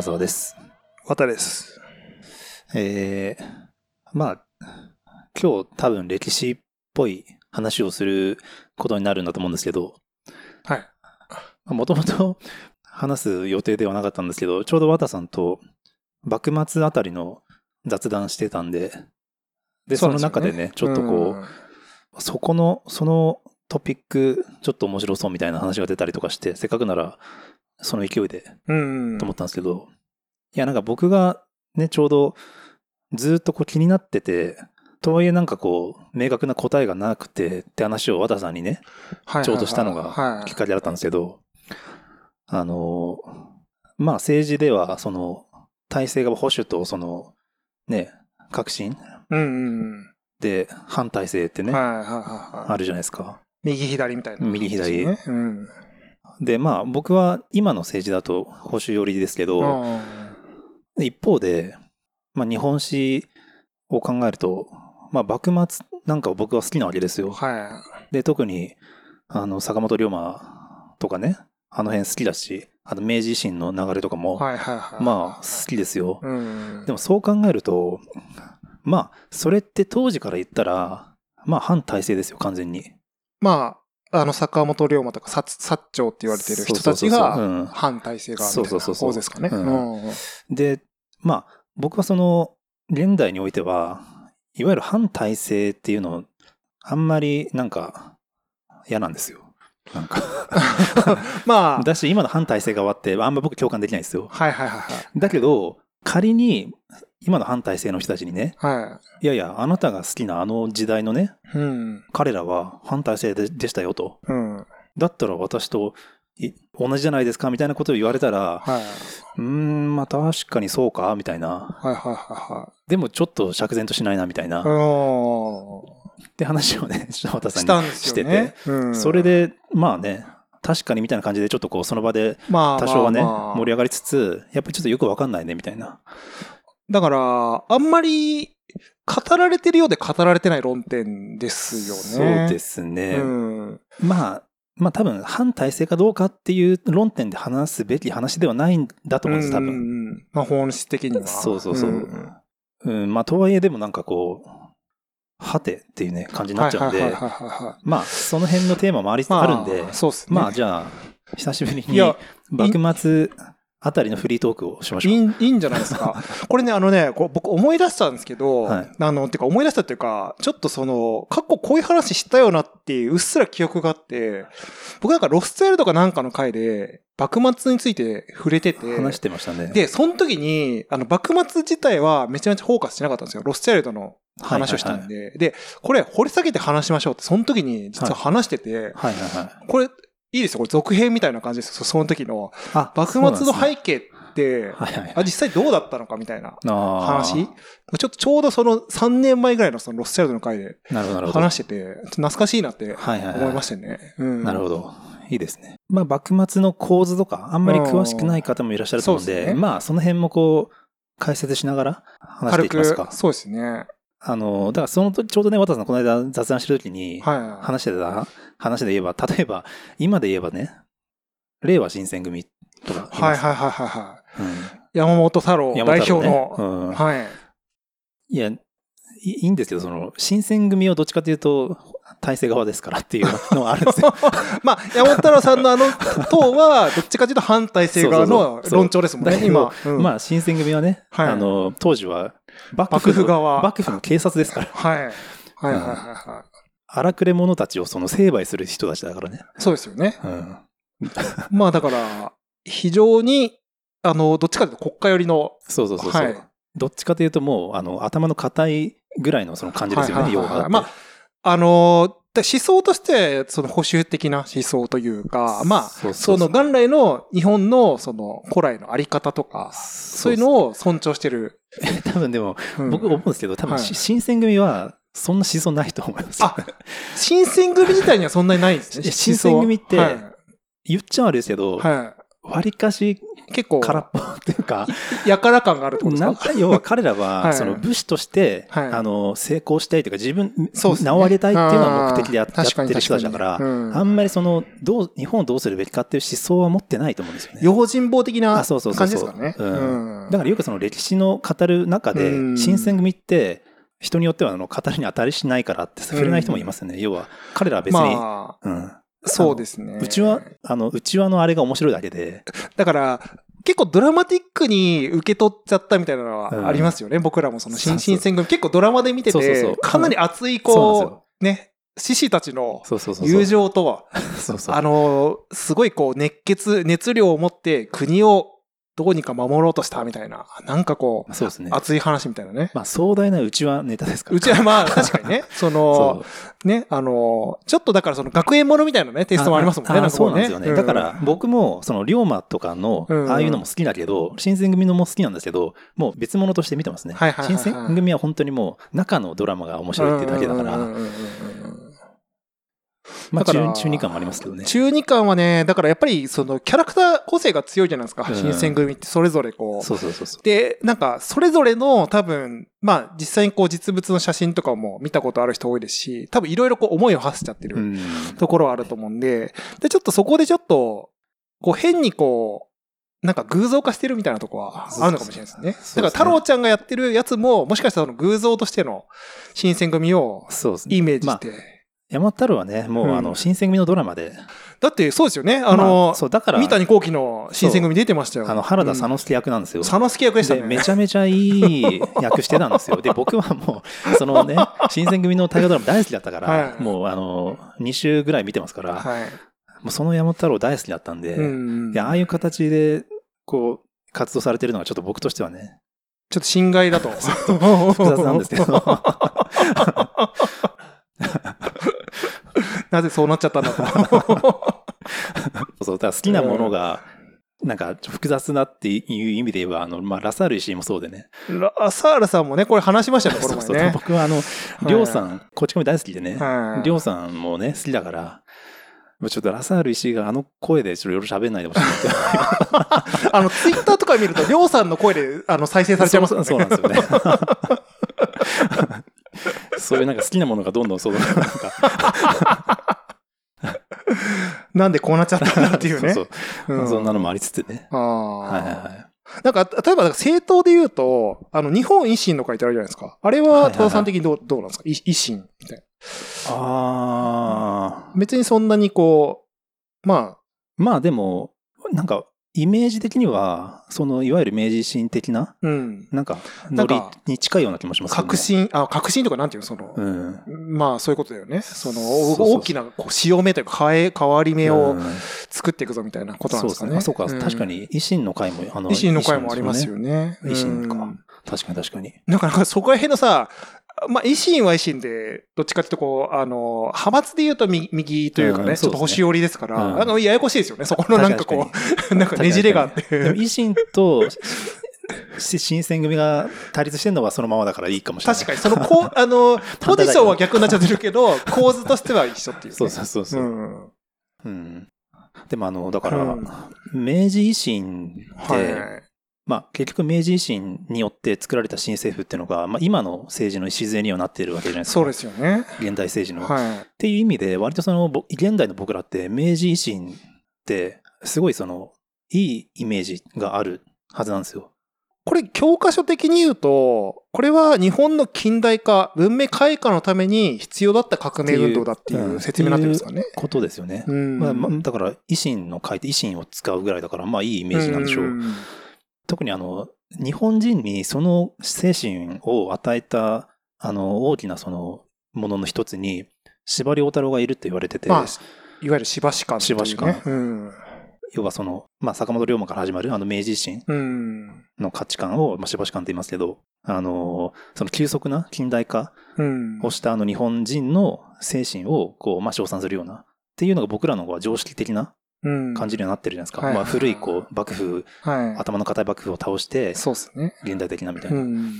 中澤です。綿です。えー、まあ、今日多分歴史っぽい話をすることになるんだと思うんですけど、はい。もともと話す予定ではなかったんですけど、ちょうど綿さんと幕末あたりの雑談してたんで、で、その中でね、ちょっとこう、うんそこの、そのトピック、ちょっと面白そうみたいな話が出たりとかして、せっかくなら、その勢いでうん。と思ったんですけど、いや、なんか僕がね、ちょうどずっとこう気になってて、とはいえなんかこう、明確な答えがなくてって話を和田さんにね、はいちょうどしたのはいがきっかけだったんですけど、あの、まあ政治では、その、体制が保守とその、ね、革新で反体制ってうん。ね。あるじゃないですか。右左みたいな、右左ね。うん。で、まあ僕は今の政治だと保守寄りですけど、うん一方で、まあ、日本史を考えると、まあ、幕末なんかを僕は好きなわけですよ。はで、特に、あの、坂本龍馬とかね、あの辺好きだし、あと明治維新の流れとかい。も、はいはいはい。まあ、好きですよ。うん。でもそう考えると、まあ、それって当時から言ったら、まあ、反体制ですよ、完全に。まあ、あの、坂本龍馬とか薩薩長って言われてる人たちが反体制側みたいな方ですかね。で、まあ、僕はその、現代においては、いわゆる反体制っていうのを、あんまりなんか、嫌なんですよ。なんか。まあ、だし、今の反体制側って、あんま僕共感できないんですよ。はいはいはいはい。だけど、仮に、今の反体制の人たちにね、はいやいや、あなたが好きなあの時代のね、い。うん。彼らは反体制ででしたよと。うん。だったら私とい同じじゃないですかみたいなことを言われたら、はい。うーん、まあ確かにそうかみたいな。はいはいはでもちょっと釈然としないなみたいな。って話をね、柴田さんにしたんですよね。うんそれ、で、まあね、確かにみたいな感じで、ちょっとこう、その場でまあ、多少はね、盛り上がりつつ、やっぱりちょっとよくわかんないね、みたいな。だから、あんまり語られてるようで語られてない論点ですよね。そうですね。うん。まあ、まあ多分、反体制かどうかっていう論点で話すべき話ではないんだと思うんです、多うん分。うんまあ本質的には。そうそうそうんんうん、まあとはいえでもなんかこう、はてっていうね、感じになっちゃうんで。まあ、その辺のテーマもあり、まあるんで、そうですね。まあじゃあ、久しぶりに幕末あたりのフリートークをしましょ。いういんいいんじゃないですか。これね、あのね、こう僕思い出したんですけど、はいあの、てか思い出したっていうか、ちょっとその、過去こういう話したよなっていううっすら記憶があって、僕なんかロストエルとかなんかの回で、幕末について触れてて、話してましたね。で、その時に、あの、幕末自体はめちゃめちゃフォーカスしなかったんですよ。ロスチャイルドの話をしたんで。で、これ掘り下げて話しましょうって、その時に実は話してて、はいはいはい。これ、いいですよ。これ続編みたいな感じですよ。そその時の。あ幕末の背景って、ねはいはい。あ、実際どうだったのかみたいな話ちょっとちょうどその3年前ぐらいのそのロスチャイルドの回で。話してて、ちょっと懐かしいなってはいはいはい。思いましたよね。うん。なるほど。いいですね。まあ、幕末の構図とか、あんまり詳しくない方もいらっしゃると思うんで、そうですねまあ、その辺もこう、解説しながら話してい軽きますかく、。そうですね。あの、だからその時、ちょうどね、渡さんこの間雑談してる時に、はい。話してた話で言えば、例えば、今で言えばね、令和新選組とか。はいはいはいはいはい。うん山本太郎代表の、ねうんはい。いや、いいいんですけど、その、新選組はどっちかというと、体制側ですからっていうのが あるんですよ。まあ、山本太郎さんのあの党は、どっちかというと反体制側の論調ですもんね、今。うんまあ、新選組はね、はいあの、当時は、幕幕府側幕府の警察ですから。はい。はいはいはいは荒くれ者たちをその成敗する人たちだからね。い。そうですよね。うん。まあだから、非常に、あの、どっちかというと国家寄りの、そうそうそうそう、はいどっちかというともう、あの、頭の硬いぐらいのその感じですよね、はいはいはいはい。まあ、あの、で思想として、その保守的な思想というか、まあ、そうそうそうその元来の日本のその古来のあり方とか、そういうのを尊重してる。多分でも、うん僕思うんですけど、多分、はいし新選組は、そんな思想ないと思います。あ新選組自体にはそんなにないんですね。いや新選組っては言っちゃ悪いですけど、はわりかし結構、空っぽっていうか、やから感があるってことですか？なんか要は彼らははい。その武士として、はい。あの成功したいというか自分、そうですね。名を上げたいっていうのが目的でやってる人たちだから、あん。まりそのどう日本をどうするべきかっていう思想は持ってないと思うんですよね。用心棒的なあそうそうそうそう。感じですからね。だからよくその歴史の語る中でうん。新選組って人によってはあの語りに当たりしないからって触れない人もいますよね。要は彼らは別に、まあ、うん、そうですね。うちは、あの、うちわのあれが面白いだけで、だから、結構ドラマティックに受け取っちゃったみたいなのうんはありますよね。僕らもその新そうそう新選組結構ドラマで見ててそうそうそう、かなり熱いこう、ね、獅子たちの。友情とは、そうそう。あの、すごいこう熱血、熱量を持って国をどうにか守ろうとしたみたいな、なんかこう、そうですね。熱い話みたいなね。まあ壮大なうちわネタですから。うちはまあ確かにね、そのそ、ね、あの、ちょっとだからその学園ものみたいなね、テイストもありますもんね。なんかこそうなんですよね。だから、僕も、その、龍馬とかの、うんああいうのも好きだけど、新選組のも好きなんですけど、もう別物として見てますね。はいはいはいはい新選組は本当にもう、中のドラマが面白いってだけだから、うんうんうんうんうんまあ中、中二感もありますけどね。中二感はね、だからやっぱりそのキャラクター個性が強いじゃないですか。うん新選組ってそれぞれこう。そうそうそうそう。で、なんか、それぞれの多分、まあ、実際にこう実物の写真とかも見たことある人多いですし、多分いろいろこう思いを馳せちゃってるうん。ところはあると思うんで、で、ちょっとそこでちょっと、こう変にこう、なんか偶像化してるみたいなとこはあるのかもしれないですね。だから太郎ちゃんがやってるやつも、もしかしたらその偶像としての新選組を。イメージまあ、して。山太郎はね、もう、うんあの、新選組のドラマで、だってそうですよね。あまの、そう、だから、三谷幸喜の新選組出てましたよ。あの、原田佐野。之助役なんですよ。佐之助役でしたで、ね。めちゃめちゃいい役してたんですよ。で、僕はもう、そのね、新選組の大河ドラマ大好きだったから、はいもう、あの、2週ぐらい見てますから、はい。もうその山本太郎大好きだったんで、うんああいう形で、こう、活動されてるのがちょっと僕としてはね、ちょっと心外だと。複雑なんですけど。なぜそうなっちゃったんだと。そう、だから好きなものが、なんか複雑なっていう意味で言えば、あの、まあ、ラサール石井もそうでね。ラサールさんもね、これ話しましたね、こそうそうの前ね。僕はあの、りょうさん、こっち込み大好きでね、はいりょうさんもね、好きだから、ちょっとラサール石井があの声でちょっといろいろ喋んないでほしいなって。あの、ツイッターとか見ると、りょうさんの声で、あの、再生されちゃいますそうよね。そうなんですよね。そういうなんか好きなものがどんどんそう、なんか、なんでこうなっちゃったんだっていうね。そうそううんそんなのもありつつね。あはいはいあ。はい。なんか、例えば、政党で言うと、あの、日本維新の会ってあるじゃないですか。あれは、はいはいはい戸田さん的にどう、どうなんですか？い維新みたいな。ああ。別にそんなにこう、ままあでも、なんか、イメージ的には、その、いわゆる明治維新的な、あ、うん。なんか、ノリに近いような気もしますよね。革新、あ、革新とかなんていうのその、うん。まあそういうことだよね。その、大きなこう潮目というか、変え、変わり目をうん作っていくぞみたいなことなんですかね。そうですね。あ、そうか。ん確か。に、維新の会も、あの、維新の会もありますね。よね。維新かうん確かに確かに。なんか、なんかそこら辺のさ、まあ、維新は維新で、どっちかっていうとこう、あの、派閥で言うと右右というかね、うんちょっと保守寄りですから、うんなんかややこしいですよね。そこのなんかこう、なんかねじれがあって。維新とし新選組が対立してるのはそのままだからいいかもしれない。確かに、その、こう、あの、ポジションは逆になっちゃってるけど、構図としては一緒っていう、ね。そうそうそうそうう。ん。うん。でもあの、だから、うん明治維新って、はい。まあ結局明治維新によって作られた新政府っていうのが、まあ今の政治の礎にはなっているわけじゃないですか。そうですよね。現代政治の。っはい。ていう意味で、割とその、ぼ現代の僕らって明治維新って、すごいその、いいイメージがあるはずなんですよ。これ、教科書的に言うと、これは日本の近代化、文明開化のために必要だった革命運動だっていう説明になってるんですかね。ことですよね。うんまあまあ、だから、維新の会って維新を使うぐらいだから、まあいいイメージなんでしょう。ん特にあの、日本人にその精神を与えた、あの、大きなその、ものの一つに、司馬遼太郎がいるって言われてて、まあ、いわゆるしばし感っていうね。しばしうん。要はその、まあ坂本龍馬から始まるあの明治維新うん。の価値観を、まあ、しばし観って言いますけど、あの、その急速な近代化うん。をしたあの日本人の精神を、こう、まあ、称賛するような、っていうのが僕らの常識的なうん。感じにはなってるじゃないですか。はいまあ、古い、こう、幕府、は頭の固い幕府を倒してい。、そうですね。現代的なみたいうな。ん。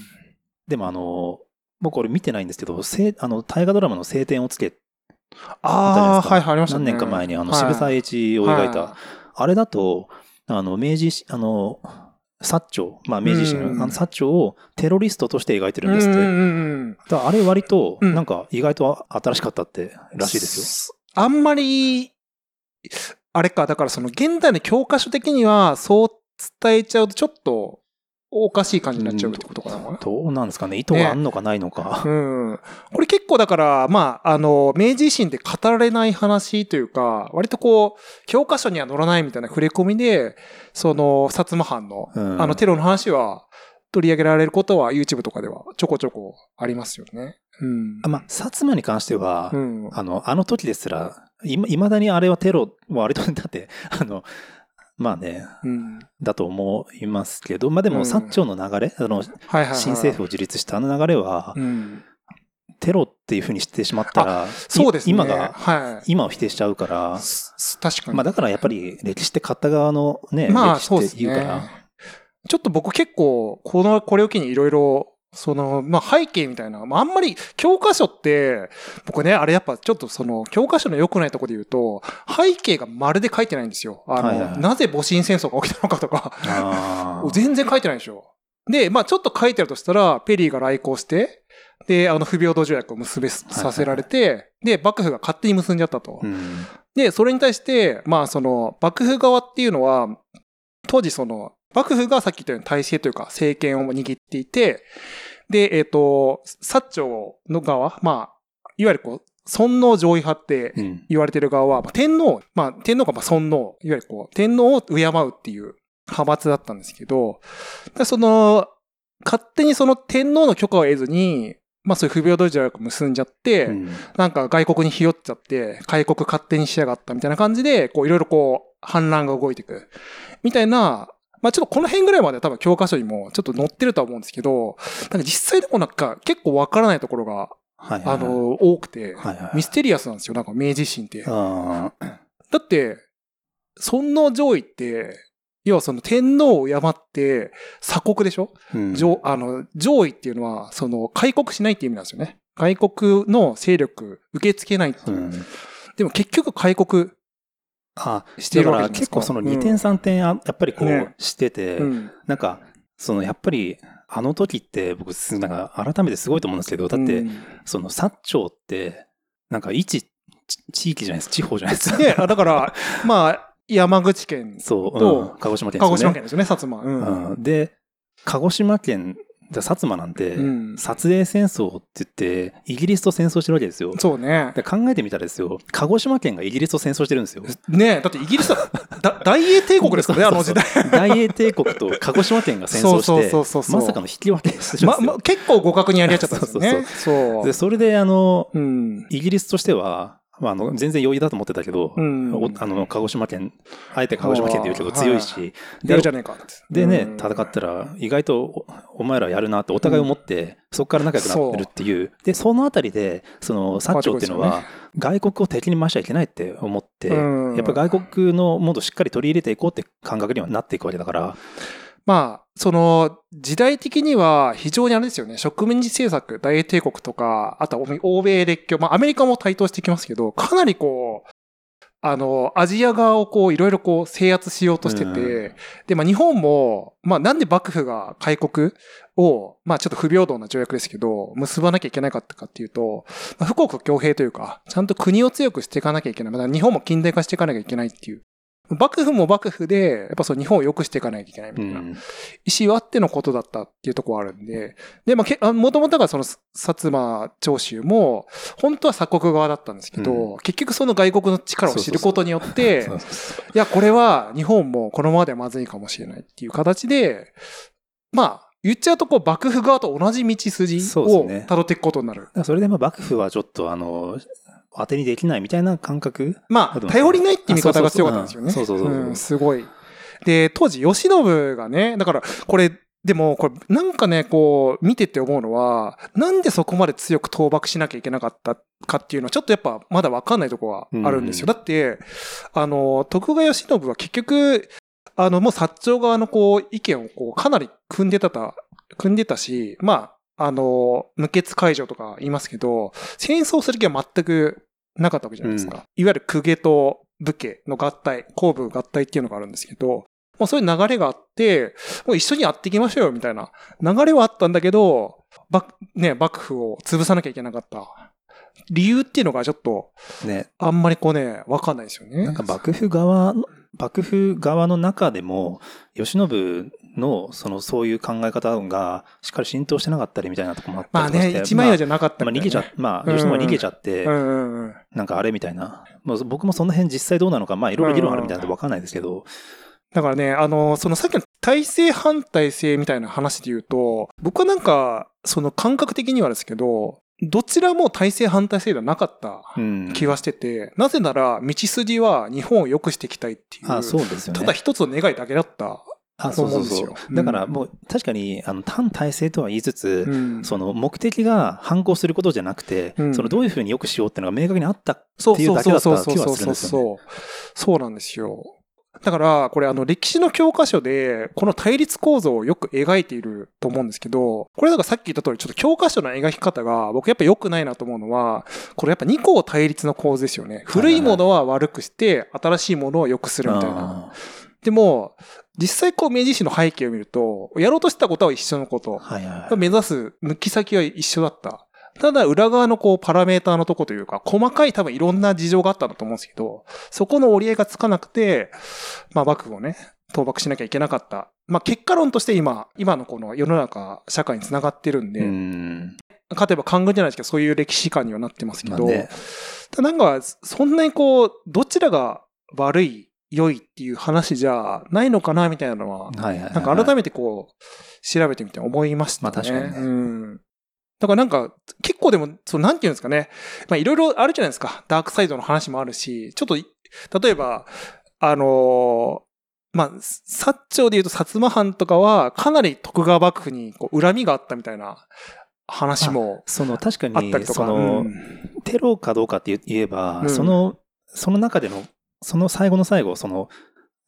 でもあの、僕これ見てないんですけど、せいあの、大河ドラマの晴天をつけ、ああ、はいはい、ありましたね。何年か前にあの、はい渋沢栄一を描いた、あれだと、あの、明治し、あの、薩長、まあ明治維新の、薩長をテロリストとして描いてるんですって。うんうんうんあれ割と、うんなんか意外と新しかったってらしいですよ。あんまり、あれか、だからその現代の教科書的にはそう伝えちゃうとちょっとおかしい感じになっちゃうってことかな。よ。どうなんですかね意図があんのかないのか。うん。これ結構だから、まあ、あの、明治維新で語られない話というか、割とこう、教科書には載らないみたいな触れ込みで、その、薩摩藩の、うんあの、テロの話は取り上げられることは YouTube とかではちょこちょこありますよね。うん。あまあ、薩摩に関しては、うん。あの、あの時ですら、いま、未だにあれはテロ、割と、だって、あの、まあね、うん。だと思いますけど、まあでも、うん薩長の流れ、あの、はいはい、はい。新政府を樹立したあの流れは、うん。テロっていうふうにしてしまったら、そうですね。い今が、はい。今を否定しちゃうから、す確かに。まあだからやっぱり歴史って買った側のね、まあ、歴史ってそうです言うから、ね。ちょっと僕結構、この、これを機にいろいろ、その、まあ背景みたいな、まああんまり教科書って、僕ね、あれやっぱちょっとその、教科書の良くないところで言うと、背景がまるで書いてないんですよ。あの、はいはいはいなぜ戊辰戦争が起きたのかとか、全然書いてないでしょ。で、まあちょっと書いてあるとしたら、ペリーが来航して、で、あの、不平等条約を結べさせられて、で、幕府が勝手に結んじゃったと。うんで、それに対して、まあその、幕府側っていうのは、当時その、幕府がさっき言ったように体制というか政権を握っていて、で、えっ、と、薩長の側、まあ、いわゆるこう、尊皇上位派ってうん言われてる側は、まあ、天皇、まあ、天皇がまあ尊皇、いわゆるこう、天皇を敬うっていう派閥だったんですけど、でその、勝手にその天皇の許可を得ずに、まあそういう不平等条約を結んじゃって、うんなんか外国にひよっちゃって、開国勝手にしやがったみたいな感じで、こういろいろこう反乱が動いていく。みたいな、まあちょっとこの辺ぐらいまでは多分教科書にもちょっと載ってるとは思うんですけど、なんか実際でもなんか結構わからないところが、はいはい。はいあの、多くて、はいはい。ミステリアスなんですよ、なんか明治維新って。だあって、尊皇上位って、要はその天皇を敬って鎖国でしょ、ーうん。上あの上位っていうのは、その開国しないっていう意味なんですよね。外国の勢力受け付けないっていう。う。ん。でも結局開国あしてるわけじゃだからないですか。結構その2点3点あやっぱりこねうしてて、うん。なんかそのやっぱりあの時って僕すなんか改めてすごいと思うんですけどだってうん。その薩長ってなんか一ち地域じゃないです。地方じゃないです。か。で、あだから、まあ、山口県、そう、とうん。鹿児島県鹿児ですよね。島県ですよね、薩摩。うん。うん。で鹿児島県薩摩なんて、うん撮影戦争って言ってイギリスと戦争してるわけですよ。そうね。で考えてみたらですよ鹿児島県がイギリスと戦争してるんですよ。ねだってイギリスは、だ大英帝国ですからね、あの時代。大英帝国と鹿児島県が戦争そうしてそうそうそうまさかの引き分けですよ。ま、ま、結構互角にやり合っちゃったんですよね。そうでそれであのうん。イギリスとしては、まあ、あの全然余裕だと思ってたけど、うん。おあの鹿児島県あえて鹿児島県って言うけど強いし、やるじゃねえか。でね、うん戦ったら意外とおお前らやるなってお互い思って、そこから仲良くなってるっていう。でそのあたりでその薩長っていうのは、外国を敵に回しちゃいけないって思って、うん。やっぱ外国のものをしっかり取り入れていこうって感覚にはなっていくわけだから、まあ、その、時代的には非常にあれですよね、植民地政策、大英帝国とか、あとは欧米列強、まあアメリカも台頭してきますけど、かなりこう、あの、アジア側をこう、いろいろこう、制圧しようとしてて、うんで、まあ日本も、まあなんで幕府が開国を、まあちょっと不平等な条約ですけど、結ばなきゃいけなかったかっていうと、まあ、富国強兵というか、ちゃんと国を強くしていかなきゃいけない。まあ、日本も近代化していかなきゃいけないっていう。幕府も幕府で、やっぱそう日本を良くしていかなきゃいけないみたいな。うん。意思はあってのことだったっていうところはあるんで、で、まあ、けあもともとがその、薩摩長州も、本当は鎖国側だったんですけど、う結局その外国の力を知ることによって、いや、これは日本もこのままではまずいかもしれないっていう形で、まあ、言っちゃうとこう、幕府側と同じ道筋を辿っていくことになる。それでまあ幕府はちょっとあの当てにできないみたいな感覚？まあ、頼りないっていう見方が強かったんですよね。そうそうそううんんすごい。で、当時、慶喜がね、だから、これ、でも、これ、なんかね、こう、見てて思うのは、なんでそこまで強く倒幕しなきゃいけなかったかっていうのは、ちょっとやっぱ、まだわかんないところはあるんですよ。うんだって、あの、徳川慶喜は結局、あの、もう薩長側のこう、意見をこう、かなり組んでたた、組んでたし、まあ、あの、無血解除とか言いますけど、戦争する気は全くなかったわけじゃないですか。いわゆる公家と武家の合体、公武合体っていうのがあるんですけど、まあそういう流れがあって、もう一緒にやっていきましょうよ、みたいな流れはあったんだけど、ばね、幕府を潰さなきゃいけなかった。理由っていうのがちょっと、ね、あんまりこうね、わかんないですよね。なんか幕府側の、幕府側の中でも、慶喜の、その、そういう考え方が、しっかり浸透してなかったりみたいなとこもあったまありとかして。ね、一枚岩じゃなかったまあ、まあ逃げちゃっ、まあ、うん吉野が逃げちゃって。なんかあれみたいな。まあ、僕もその辺実際どうなのか、まあ、いろいろ議論あるみたいなのわかんないですけど、だからね、あの、そのさっきの体制反体制みたいな話で言うと、僕はなんか、その感覚的にはですけど、どちらも体制反体制ではなかったうん。気はしてて、なぜなら道筋は日本を良くしていきたいっていう、あ、そうですよね。ただ一つの願いだけだった。あ、そうそうそう。だからもう、確かに、あの、単体制とは言いつつ、うんその目的が反抗することじゃなくて、うんそのどういうふうによくしようっていうのが明確にあったってそういうだけだったそうそう気はそうそうするんですよね。そう。そうなんですよ。だから、これあの歴史の教科書で、この対立構造をよく描いていると思うんですけど、これなんかさっき言った通り、ちょっと教科書の描き方が僕やっぱ良くないなと思うのは、これやっぱ二項対立の構図ですよね。古いものは悪くして、新しいものを良くするみたいな。あでも、実際こう明治維新の背景を見ると、やろうとしたことは一緒のこと。目指す抜き先は一緒だった。ただ裏側のこうパラメーターのとこというか、細かい多分いろんな事情があったんだと思うんですけど、そこの折り合いがつかなくて、まあ幕府をね、倒幕しなきゃいけなかった。まあ結果論として今、今のこの世の中、社会につながってるんで、うん。勝てば官軍じゃないですけど、そういう歴史観にはなってますけど、なんか、そんなにこう、どちらが悪い、良いっていう話じゃないのかな、みたいなのは。なんか改めてこう、調べてみて思いましたね。まあ確かにねうん。だからなんか、結構でも、そう、なんていうんですかね。まあいろいろあるじゃないですか。ダークサイドの話もあるし、ちょっとい、例えば、あのーまあ、薩長で言うと薩摩藩とかは、かなり徳川幕府にこう恨みがあったみたいな話もその確かに、あったりとか。その、うんテロかどうかって言えば、うんその、その中での、その最後の最後、その、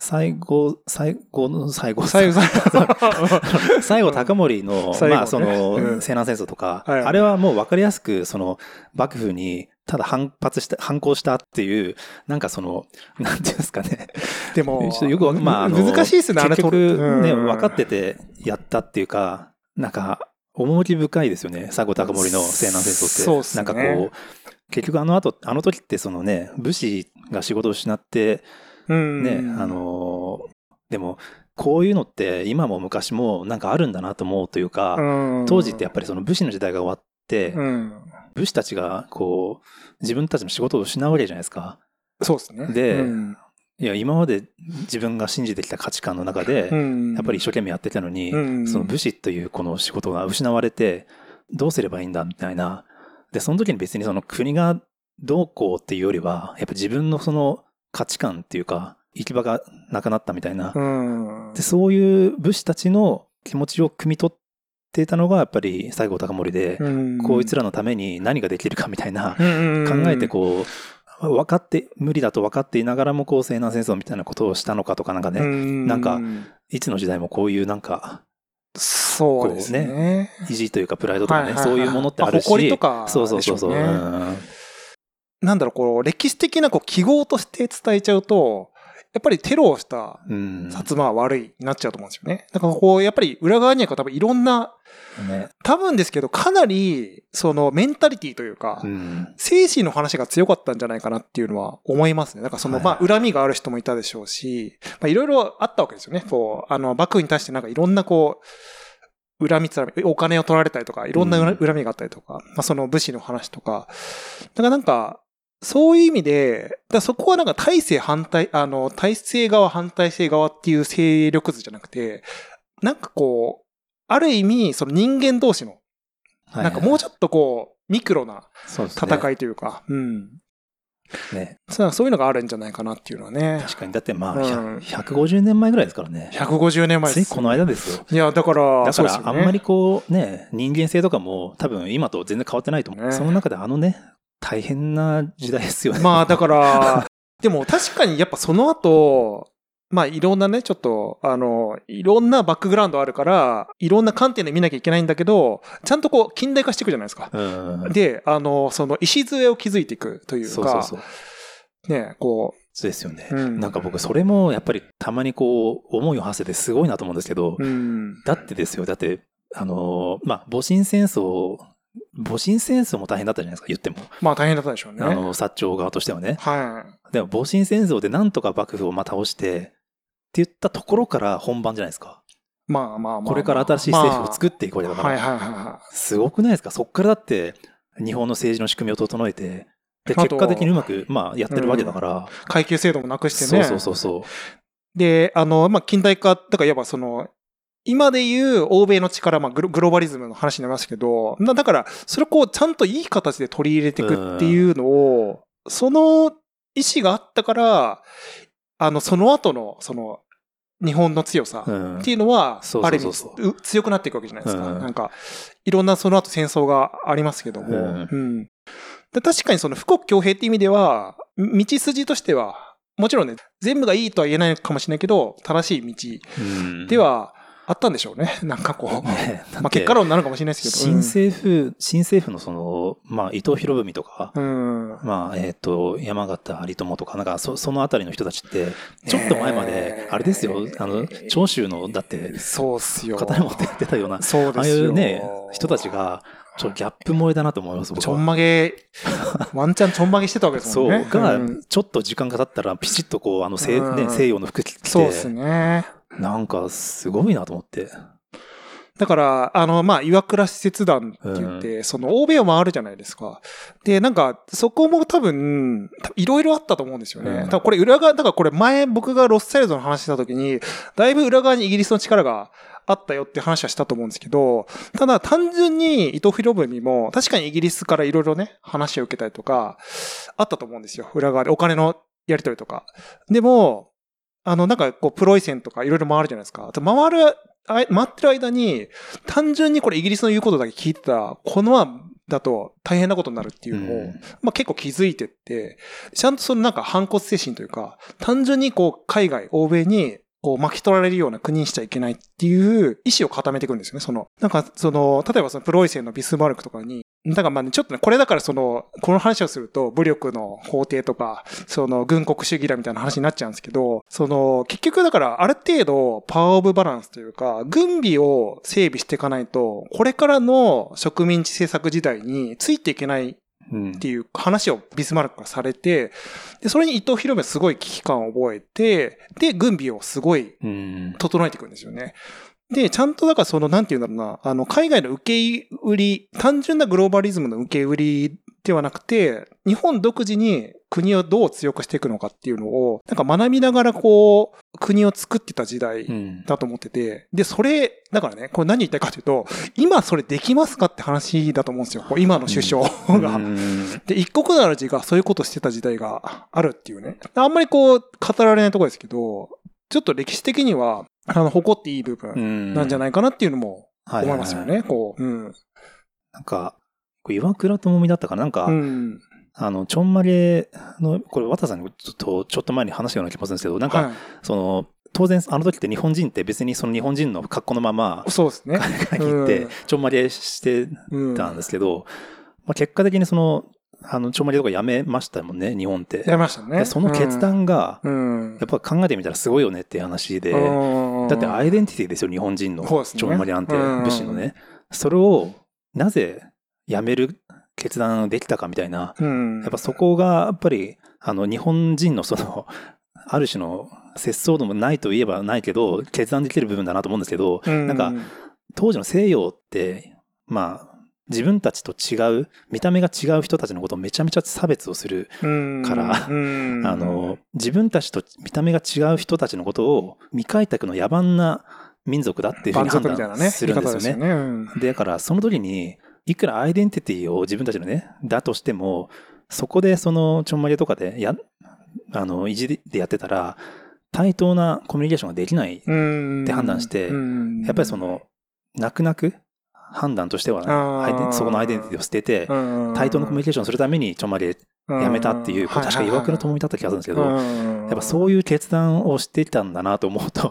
最後、最後の最後、最後、最後。最後、高森の、最後ねまあ、その、うん西南戦争とか、はいはいあれはもう分かりやすく、その、幕府に、ただ反発した、反抗したっていう、なんかその、なんていうんですかね。でもちょっとよくまあ、難しいですね、あれ結局ね、うん分かっててやったっていうか、なんか、趣深いですよね。西郷隆盛の西南戦争って。ねなんかこう、結局あの後、あの時ってそのね、武士が仕事を失って、うんね、あのーでも、こういうのって今も昔もなんかあるんだなと思うというか、うん当時ってやっぱりその武士の時代が終わって、うん。武士たちがこう、自分たちの仕事を失うわけじゃないですか。そうですね。でうんいや、今まで自分が信じてきた価値観の中で、うんやっぱり一生懸命やってたのに、うんその武士というこの仕事が失われて、どうすればいいんだみたいな。で、その時に別にその国がどうこうっていうよりは、やっぱ自分のその価値観っていうか、行き場がなくなったみたいな。うんで、そういう武士たちの気持ちを汲み取っていたのが、やっぱり西郷隆盛で、うんこいつらのために何ができるかみたいな、うん考えてこう、分かって、無理だと分かっていながらも、こう、西南戦争みたいなことをしたのかとかなんかね、うんなんかいつの時代もこういうなんか、そうですね。意地というかプライドとかね、そういうものってあるし。まあ誇りとかそうそうそうそう。なんだろう、こう、歴史的なこう記号として伝えちゃうと、やっぱりテロをしたうん。薩摩は悪いになっちゃうと思うんですよね。だからこう、やっぱり裏側には多分いろんな、ね。多分ですけど、かなり、そのメンタリティというか、うん。精神の話が強かったんじゃないかなっていうのは思いますね。なんかその、はいまあ、恨みがある人もいたでしょうし、まあ、いろいろあったわけですよね。こう、あの、幕府に対してなんかいろんなこう、恨みつらみ、お金を取られたりとか、いろんなうん恨みがあったりとか、まあ、その武士の話とか。だからなんか、そういう意味で、だそこはなんか体制反対、あの、体制側反対性側っていう勢力図じゃなくて、なんかこう、ある意味、その人間同士の、なんかもうちょっとこう、ミクロな戦いというか、うん。ね。そうそういうのがあるんじゃないかなっていうのはね。確かに。だってまあ、うん100 150年前ぐらいですからね。150年前です。ついこの間ですよ。いや、だから、だから、あんまりこうね、人間性とかも多分今と全然変わってないと思う。ねその中であのね、大変な時代ですよね。まあ、だから、でも確かにやっぱその後、まあいろんなね、ちょっと、あの、いろんなバックグラウンドあるから、いろんな観点で見なきゃいけないんだけど、ちゃんとこう近代化していくじゃないですか。うん。で、あの、その礎を築いていくというか、そうそうそう。ね、こう、そうですよね。うんなんか僕、それもやっぱりたまにこう、思いを馳せてすごいなと思うんですけど、うん。だってですよ、だって、あのーまあ、戊辰戦争、戊辰戦争も大変だったじゃないですか、言っても。まあ大変だったでしょうね。あの、薩長側としてはね。はいでも、戊辰戦争でなんとか幕府をまあ倒して、って言ったところから本番じゃないですか。まあまあまあまあ。これから新しい政府を作っていくわけだから。はいはいはいすごくないですかそっからだって、日本の政治の仕組みを整えて、で、結果的にうまく、まあ、やってるわけだから。い。階級制度もなくしてね。そうそうそうそう。で、あの、まあ、近代化、だからいわばその、今で言う欧米の力、まあグロ、グローバリズムの話になりますけど、なだから、それをこう、ちゃんといい形で取り入れていくっていうのを、その意思があったから、あの、その後の、その、日本の強さうん。っていうのはある意味、う強くなっていくわけじゃないですか。うん。なんか、いろんなその後戦争がありますけども、うん。うん。で確かにその富国強兵って意味では、道筋としては、もちろんね、全部がいいとは言えないかもしれないけど、正しい道うん。ではあったんでしょうね。なんかこう。ねまあ結果論になるかもしれないですけど。新政府、新政府のその、まあ、伊藤博文とか、うん。うんまあ、えっ、と、山形有朋とか、なんか、そそのあたりの人たちって、ちょっと前まで、あれですよ、あの、長州の、だって、そうっすよ。刀持ってやってたような、そうですよ。ああいうね、人たちが、ちょっとギャップ萌えだなと思います。ちょんまげ、ワンチャンちょんまげしてたわけですもんね。そう、がん、ちょっと時間が経ったら、ピチッとこう、あの、西,、うんね、西洋の服着て、そうですね。なんか、すごいなと思って。だから、あの、まあ、岩倉使節団って言って、その欧米を回るじゃないですか。で、なんか、そこも多分、いろいろあったと思うんですよね。うん多分これ裏側、だからこれ前僕がロスサイルドの話した時に、だいぶ裏側にイギリスの力があったよって話はしたと思うんですけど、ただ単純に伊藤博文も確かにイギリスからいろいろね、話を受けたりとか、あったと思うんですよ。裏側でお金のやり取りとか。でも、あの、なんかこう、プロイセンとかいろいろ回るじゃないですか。あと回る、回ってる間に、単純にこれイギリスの言うことだけ聞いてたら、このままだと大変なことになるっていうのを、うんまあ結構気づいてって、ちゃんとそのなんか反骨精神というか、単純にこう海外、欧米にこう巻き取られるような国にしちゃいけないっていう意思を固めていくんですよね。その、なんかその、例えばそのプロイセンのビスマルクとかに、だからまあね、ちょっとね、これだからその、この話をすると、武力の法廷とか、その、軍国主義だみたいな話になっちゃうんですけど、その、結局だから、ある程度、パワーオブバランスというか、軍備を整備していかないと、これからの植民地政策時代についていけないうんっていう話をビスマルクがされて、で、それに伊藤博文はすごい危機感を覚えて、で、軍備をすごいうん。整えていくんですよね。で、ちゃんとだからその、なんて言うんだろうな、あの、海外の受け売り、単純なグローバリズムの受け売りではなくて、日本独自に国をどう強くしていくのかっていうのを、なんか学びながらこう、国を作ってた時代うん。だと思ってて、で、それ、だからね、これ何言いたいかというと、今それできますかって話だと思うんですよ。今の首相が。うんで、一国の主がそういうことしてた時代があるっていうね。あんまりこう、語られないところですけど、ちょっと歴史的には、あの、誇っていい部分なんじゃないかなっていうのも思思いますよね。こう、うん。なんか、岩倉智美だったかな？なんか、うん。あの、ちょんまげの、これ、渡さんにちょっと、ちょっと前に話したような気もするんですけど、なんか、はその、当然、あの時って日本人って別にその日本人の格好のままい。、そうですね。海外に行ってうん、ちょんまげしてうん。たんですけど、まあ、結果的にその、あの、ちょんまげとかやめましたもんね、日本って。やりましたね。でその決断が、うん。やっぱ考えてみたらすごいよねっていう話で、うんだってアイデンティティですよ、日本人の。ちょんまげなんて、うん武士のね。それを、なぜやめる決断できたかみたいな、うん。やっぱそこが、やっぱり、あの、日本人のその、ある種の節操度もないといえばないけど、決断できる部分だなと思うんですけど、うん、なんか当時の西洋って、まあ、自分たちと違う、見た目が違う人たちのことをめちゃめちゃ差別をする、うん、からうん。あの、自分たちと見た目が違う人たちのことを未開拓の野蛮な民族だっていうふう万に判断するんですよね。言い方うん。でだからその時に、いくらアイデンティティを自分たちのね、だとしても、そこでそのちょんまげとかでや、あの、いじりでやってたら、対等なコミュニケーションができない。うんって判断してうん。やっぱりその、泣く泣く判断としては、あー。アイデンそこのアイデンティティを捨てて、うん対等なコミュニケーションするためにちょんまげやめたっていう、確か岩倉智美だった気がするんですけど、ややっぱそういう決断をしていたんだなと思うと、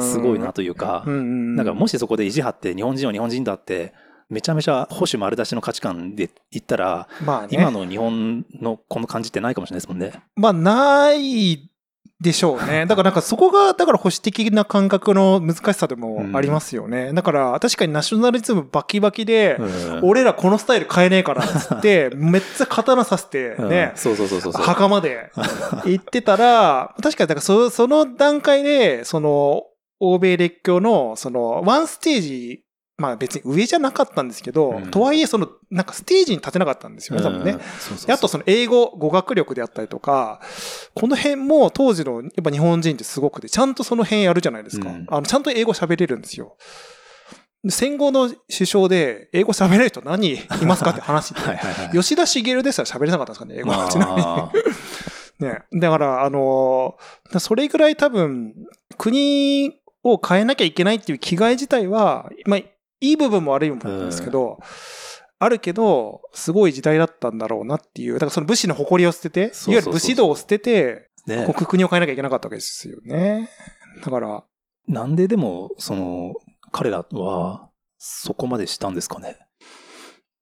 すごいなというか、ななんかもしそこで意地張って日本人は日本人だって、めちゃめちゃ保守丸出しの価値観で言ったら、まあね。今の日本のこの感じってないかもしれないですもんね。まあ、ないでしょうね。だからなんかそこが、だから保守的な感覚の難しさでもありますよね。だから確かにナショナリズムバキバキで、うん俺らこのスタイル変えねえからっつって、めっちゃ刀させてねうん、そうそうそうそうそう。墓まで 行ってたら、確かにだからそその段階で、その、欧米列強の、その、ワンステージ、まあ別に上じゃなかったんですけど、うんとはいえその、なんかステージに立てなかったんですよね、多分ね。うんそうそうそうであとその英語、語学力であったりとか、この辺も当時のやっぱ日本人ってすごくて、ちゃんとその辺やるじゃないですか。うんあのちゃんと英語喋れるんですよ。で戦後の首相で英語喋れる人何いますかって話で はいはいはい。吉田茂ですら喋れなかったんですかね、英語は。ちなみに。まあ ね。だから、あのーだそれぐらい多分、国を変えなきゃいけないっていう気概自体は、まあ、いい部分も悪い部分もあるんですけど、あるけど、すごい時代だったんだろうなっていう。だからその武士の誇りを捨てて、いわゆる武士道を捨てて、ね国を変えなきゃいけなかったわけですよね。だから、なんででも、その、彼らは、そこまでしたんですかね。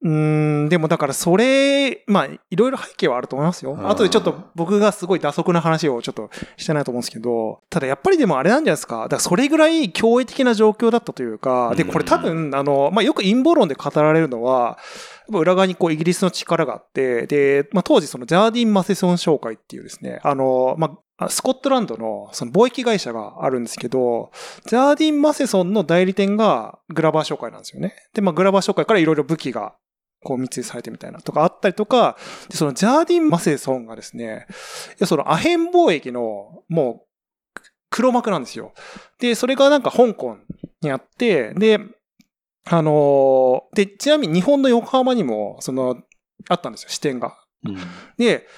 うーん、でもだからそれ、まあ、いろいろ背景はあると思いますよ。うん後でちょっと僕がすごい打足な話をちょっとしてないと思うんですけど、ただやっぱりでもあれなんじゃないですか。だからそれぐらい驚異的な状況だったというか、で、これ多分、あの、まあ、よく陰謀論で語られるのは、裏側にこうイギリスの力があって、で、まあ、当時そのジャーディン・マセソン商会っていうですね、あの、まあ、スコットランドのその貿易会社があるんですけど、ジャーディン・マセソンの代理店がグラバー商会なんですよね。で、まあ、グラバー商会からいろいろ武器がこう密輸されてみたいなとかあったりとか、でそのジャーディン・マセソンがですね、いやそのアヘン貿易のもう黒幕なんですよ。で、それがなんか香港にあって、で、あのーで、ちなみに日本の横浜にも、その、あったんですよ、支店が。うん。で、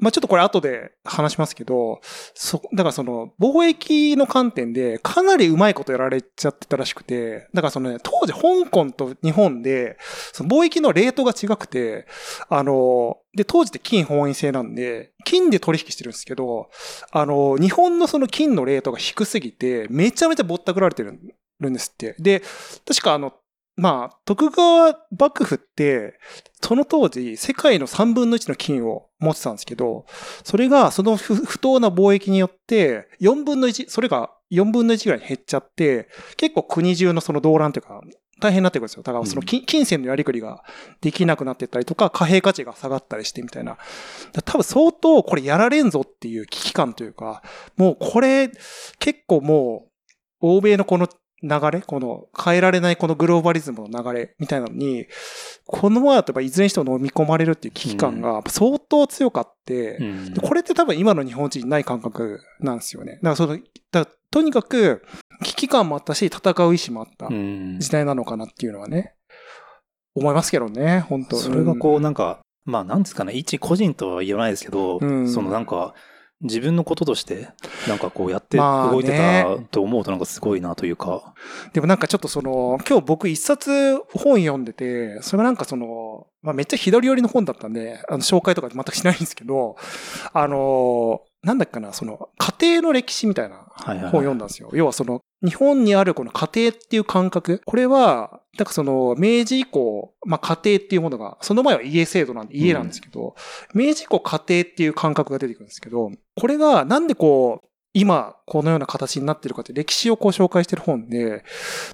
まあちょっとこれ後で話しますけど、そ、だからその、貿易の観点でかなりうまいことやられちゃってたらしくて、だからそのね、当時香港と日本で、その貿易のレートが違くて、あの、で、当時って金本位制なんで、金で取引してるんですけど、あの、日本のその金のレートが低すぎて、めちゃめちゃぼったくられてるるんですって。で、確かあの、まあ、徳川幕府って、その当時、世界の3分の1の金を持ってたんですけど、それが、その不不当な貿易によって、4分の1、それが4分の1ぐらいに減っちゃって、結構国中のその動乱というか、大変になってくるんですよ。だからその金金銭のやりくりができなくなってったりとか、貨幣価値が下がったりしてみたいな。多分相当これやられんぞっていう危機感というか、もうこれ結構もう欧米のこの流れ、この変えられないこのグローバリズムの流れみたいなのに、このままだとやっぱいずれにしても飲み込まれるっていう危機感が相当強かって、うん。でこれって多分今の日本人にない感覚なんですよね。だからその、だからとにかく危機感もあったし、戦う意志もあったうん。時代なのかなっていうのはね、思いますけどね、本当。それがこう、なんか、まあ、なんですかね、一個人とは言わないですけど、うん。そのなんか、自分のこととして、なんかこうやって動いてたと思うとなんかすごいなというか。でもなんかちょっとその、今日僕一冊本読んでて、それがなんかその、まあめっちゃ左寄りの本だったんで、あの紹介とか全くしないんですけど、あの、なんだっけかな、その、家庭の歴史みたいなはいはい、本を読んだんですよ。要はその、日本にあるこの家庭っていう感覚。これは、なんかその、明治以降、まあ家庭っていうものが、その前は家制度なんで家なんですけど、明治以降家庭っていう感覚が出てくるんですけど、これがなんでこう、今、このような形になってるかって歴史をこう紹介してる本で、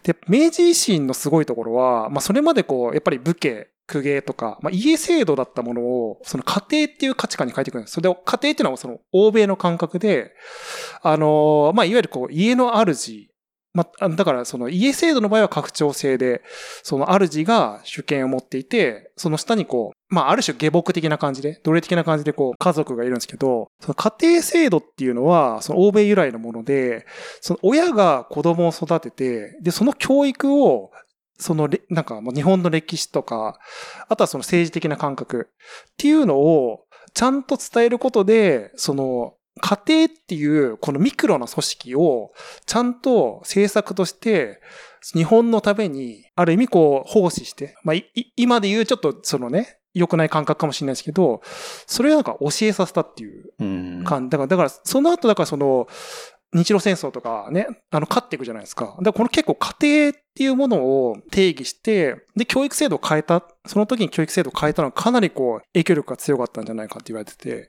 で、明治維新のすごいところは、まあそれまでこう、やっぱり武家、公家とか、まあ家制度だったものを、その家庭っていう価値観に変えていくんです。それで、家庭っていうのはその欧米の感覚で、あの、まあいわゆるこう、家の主、まあ、だからその家制度の場合は拡張制で、その主が主権を持っていて、その下にこう、まあある種下僕的な感じで、奴隷的な感じでこう家族がいるんですけど、その家庭制度っていうのは、その欧米由来のもので、その親が子供を育てて、で、その教育を、その、なんかもう日本の歴史とか、あとはその政治的な感覚っていうのをちゃんと伝えることで、その家庭っていうこのミクロな組織をちゃんと政策として日本のためにある意味こう奉仕して、まあ今で言うちょっとそのね、良くない感覚かもしれないですけど、それをなんか教えさせたっていううん。感じ。だから、だからその後だからその、日露戦争とかね、あの、勝っていくじゃないですか。だからこの結構家庭っていうものを定義して、で、教育制度を変えた、その時に教育制度を変えたのはかなりこう、影響力が強かったんじゃないかって言われてて、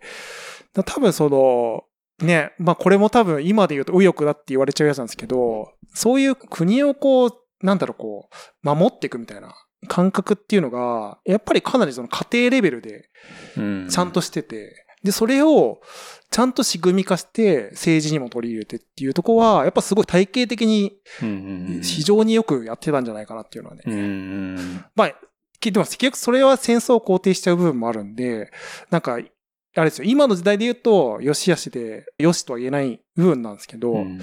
多分その、ね、まあこれも多分今で言うと右翼だって言われちゃうやつなんですけど、そういう国をこう、なんだろうこう、守っていくみたいな感覚っていうのが、やっぱりかなりその家庭レベルでうん。ちゃんとしてて、で、それをちゃんと仕組み化して政治にも取り入れてっていうところは、やっぱすごい体系的に非常によくやってたんじゃないかなっていうのはね。うんうんまあ、聞いてます。結局それは戦争を肯定しちゃう部分もあるんで、なんか、あれですよ、今の時代で言うと、よしあしで、よしとは言えない部分なんですけど、うん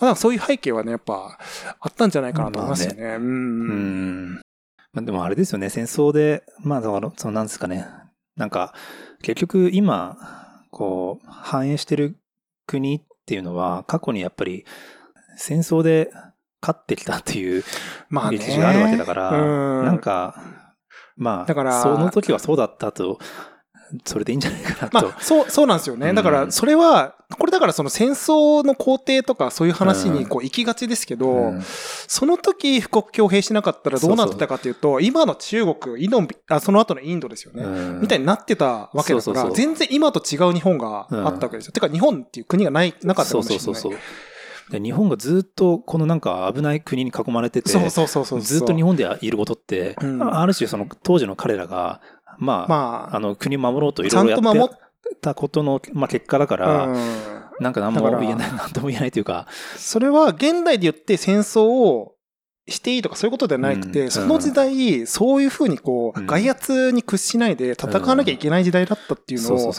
まあ、そういう背景はね、やっぱあったんじゃないかなと思いますよね。うんう。んまあ、でもあれですよね、戦争で、まあ、そのなんですかね、なんか、結局今、こう、反映してる国っていうのは、過去にやっぱり戦争で勝ってきたっていうまあね。歴史があるわけだから、うんなんか、まあ、だからその時はそうだったと、それでいいんじゃないかなと。まあ、そう、そうなんですよね。だから、うんそれは、これだからその戦争の工程とかそういう話にこう行きがちですけど、うんその時富国強兵しなかったらどうなってたかっていうと、今の中国、インド、あその後のインドですよね。うんみたいになってたわけだから、そうそうそう全然今と違う日本があったわけですよ。てか日本っていう国がない、なかったそうかもしれない。そうそうそう。で日本がずっとこのなんか危ない国に囲まれてて、そうそうそうそう。ずっと日本でいることって、うんある種その当時の彼らが、まあ、まあ、あの国を守ろうといろいろやってたことの、まあ、結果だから、うん。なんか何も言えない、何とも言えないというか、それは現代で言って戦争をしていいとかそういうことではなくて、うん。その時代、そういうふうにこう、うん。外圧に屈しないで戦わなきゃいけない時代だったっていうのを、やっ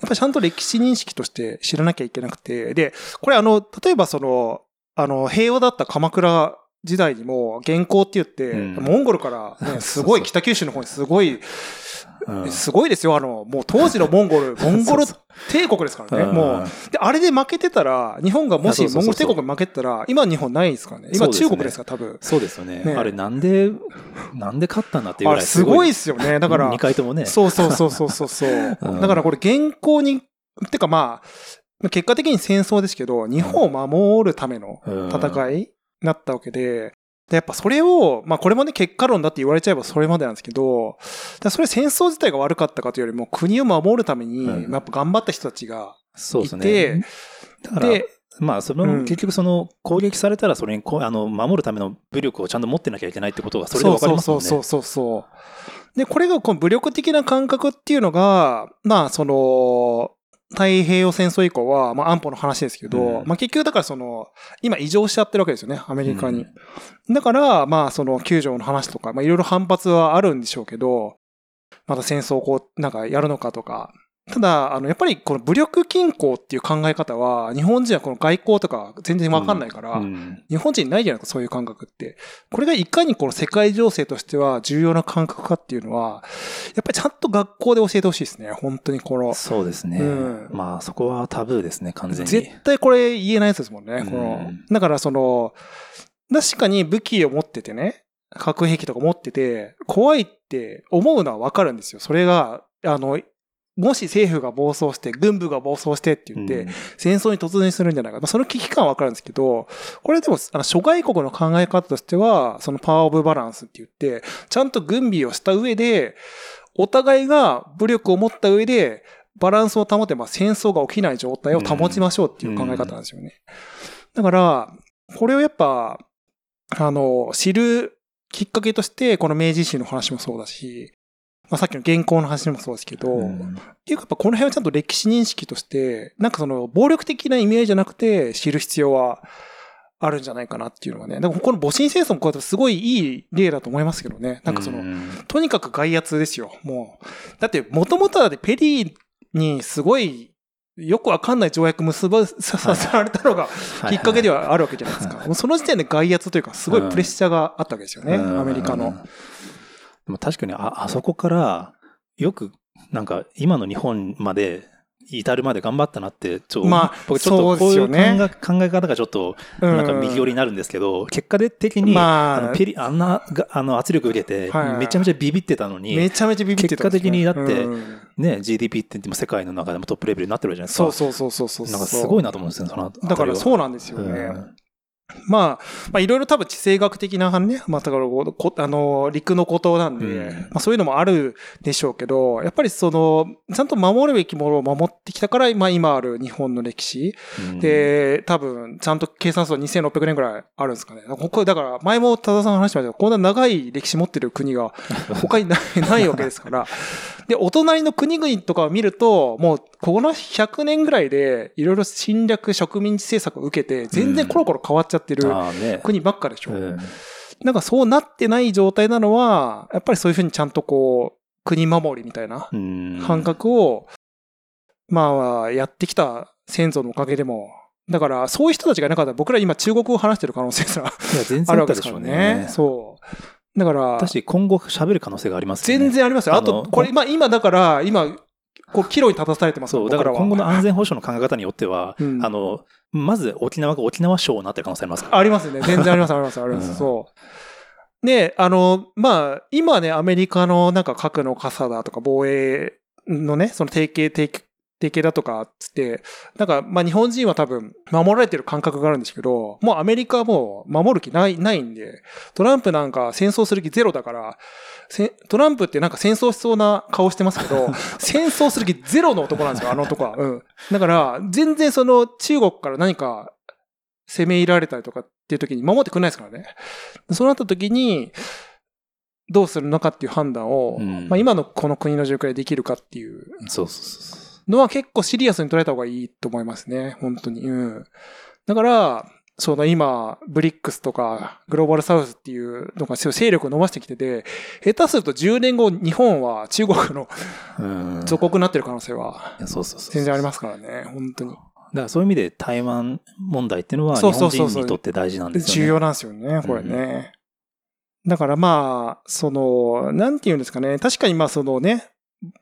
ぱりちゃんと歴史認識として知らなきゃいけなくて、で、これあの、例えばその、あの、平和だった鎌倉時代にも、元寇って言って、うん。モンゴルから、ね、すごい北九州の方にすごい、うんすごいですよ、あの、もう当時のモンゴル、モンゴル帝国ですからね、うんもう。で、あれで負けてたら、日本がもしモンゴル帝国に負けてたら、今日本ないですからね。今中国ですから、多分。そうですよねねあれなんで、なんで勝ったんだっていうぐらいあれすごいですよね。だから2、回ともね。そうそうそうそうそうそう。うんだからこれ現行に、てかまあ、結果的に戦争ですけど、日本を守るためのうん戦いになったわけで、でやっぱそれを、まあこれもね結果論だって言われちゃえばそれまでなんですけど、だそれ戦争自体が悪かったかというよりも国を守るために、うんやっぱ頑張った人たちがそうですいてね。で、まあ、その、うん結局その攻撃されたらそれにこうあの守るための武力をちゃんと持ってなきゃいけないってことがそれで分かりますもんね。そうそうそうそうそう。で、これがこの武力的な感覚っていうのが、まあその、太平洋戦争以降は、まあ安保の話ですけど、うんまあ結局だからその、今異常しちゃってるわけですよね、アメリカに。だから、まあその9条の話とか、まあいろいろ反発はあるんでしょうけど、また戦争をこう、なんかやるのかとか。ただ、あの、やっぱりこの武力均衡っていう考え方は、日本人はこの外交とか全然わかんないから、うん日本人ないじゃないか、そういう感覚って。これがいかにこの世界情勢としては重要な感覚かっていうのは、やっぱりちゃんと学校で教えてほしいですね。本当にこの、そうですね。うんまあ、そこはタブーですね、完全に。絶対これ言えないやつですもんね。このうんだからその、確かに武器を持っててね、核兵器とか持ってて、怖いって思うのはわかるんですよ。それが、あの、もし政府が暴走して、軍部が暴走してって言って、うん戦争に突入するんじゃないか。まあ、その危機感はわかるんですけど、これでも、あの、諸外国の考え方としては、そのパワーオブバランスって言って、ちゃんと軍備をした上で、お互いが武力を持った上で、バランスを保てば戦争が起きない状態を保ちましょうっていう考え方なんですよね。だから、これをやっぱ、あの、知るきっかけとして、この明治維新の話もそうだし、まあ、さっきの原稿の話もそうですけど、うんっていうか、やっぱこの辺はちゃんと歴史認識として、なんかその暴力的な意味合いじゃなくて知る必要はあるんじゃないかなっていうのはね。でもこの戊辰戦争もこうやってすごいいい例だと思いますけどね。なんかその、うんとにかく外圧ですよ。もう。だって、もともとはだってペリーにすごいよくわかんない条約結ばささせられたのがきっかけではあるわけじゃないですか。もうその時点で外圧というか、すごいプレッシャーがあったわけですよね。うんアメリカの。でも確かにあ、あそこから、よく、なんか、今の日本まで至るまで頑張ったなって、ちょまあ僕ちょっとこういう考ですよねえ考え方がちょっと、なんか右寄りになるんですけど、結果的に、まああのペリ、あんなが、あの圧力受けてめちゃめちゃビビってたのに、めちゃめちゃビビってたね、結果的にだってうんね、GDP って言っても世界の中でもトップレベルになってるじゃないですか。そうそうそうそうそう。なんかすごいなと思うんですよ、その。だからそうなんですよね。うんまあ、まあいろいろ多分地政学的なね、まあだからこうこあの、陸の孤島なんで、うんまあそういうのもあるでしょうけど、やっぱりその、ちゃんと守るべきものを守ってきたから、まあ今ある日本の歴史。うんで、多分、ちゃんと計算すると2600年ぐらいあるんですかね。ここ、だから前も多田さん話しましたけど、こんな長い歴史持ってる国が 他にないないわけですから。で、お隣の国々とかを見ると、もう、この100年ぐらいで、いろいろ侵略植民地政策を受けて、全然コロコロ変わっちゃってる。国ばっかでしょ。うんなんかそうなってない状態なのは、やっぱりそういうふうにちゃんとこう、国守りみたいなうん感覚を、まあ、やってきた先祖のおかげでも、だから、そういう人たちがいなかったら、僕ら今中国語を話してる可能性すらあるわけで然あったですしょうからね。ね。そう。だから、私、今後喋る可能性がありますよね全然ありますよ。あと、これ、まあ今だから、今、こう、岐路に立たされてますそう、だから今後の安全保障の考え方によっては、うんあの、まず沖縄が沖縄省になってる可能性ありますから。ありますね。全然あります、あります、あります。うんそう。で、あの、まあ、今ね、アメリカのなんか核の傘だとか防衛のね、その提携、提携提携だとかっつって、なんか、まあ日本人は多分守られてる感覚があるんですけど、もうアメリカはもう守る気ない、ないんで、トランプなんか戦争する気ゼロだから、せトランプってなんか戦争しそうな顔してますけど、戦争する気ゼロの男なんですよ、あの男は。うん。だから、全然その中国から何か攻め入られたりとかっていう時に守ってくれないですからね。そうなった時に、どうするのかっていう判断を、うんまあ今のこの国の状況でできるかっていうそうそうそうそのは結構シリアスに捉えた方がいいと思いますね。本当に。うん。だから、その今、ブリックスとか、グローバルサウスっていうのが勢力を伸ばしてきてて、下手すると10年後、日本は中国のう。うん。属国になってる可能性はそうそうそう。全然ありますからね。本当に。だからそういう意味で台湾問題っていうのは日本人にとって大事なんですよね。重要なんですよね、これね。だからまあ、その、なんていうんですかね。確かにまあそのね、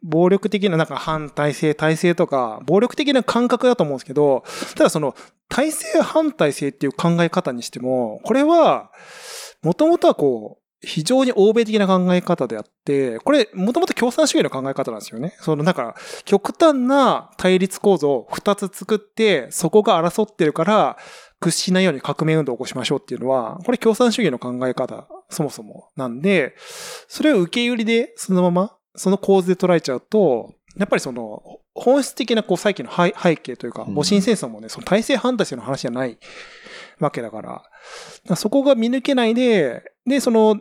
暴力的ななんか反体制、体制とか、暴力的な感覚だと思うんですけど、ただその、体制反体制っていう考え方にしても、これは、もともとはこう、非常に欧米的な考え方であって、これ、もともと共産主義の考え方なんですよね。その、だか、極端な対立構造を二つ作って、そこが争ってるから、屈しないように革命運動を起こしましょうっていうのは、これ共産主義の考え方、そもそもなんで、それを受け売りでそのまま、その構図で捉えちゃうと、やっぱりその、本質的なこう再起の背背景というか、うん戊辰戦争もね、その体制反体制の話じゃないわけだから、だからそこが見抜けないで、で、その、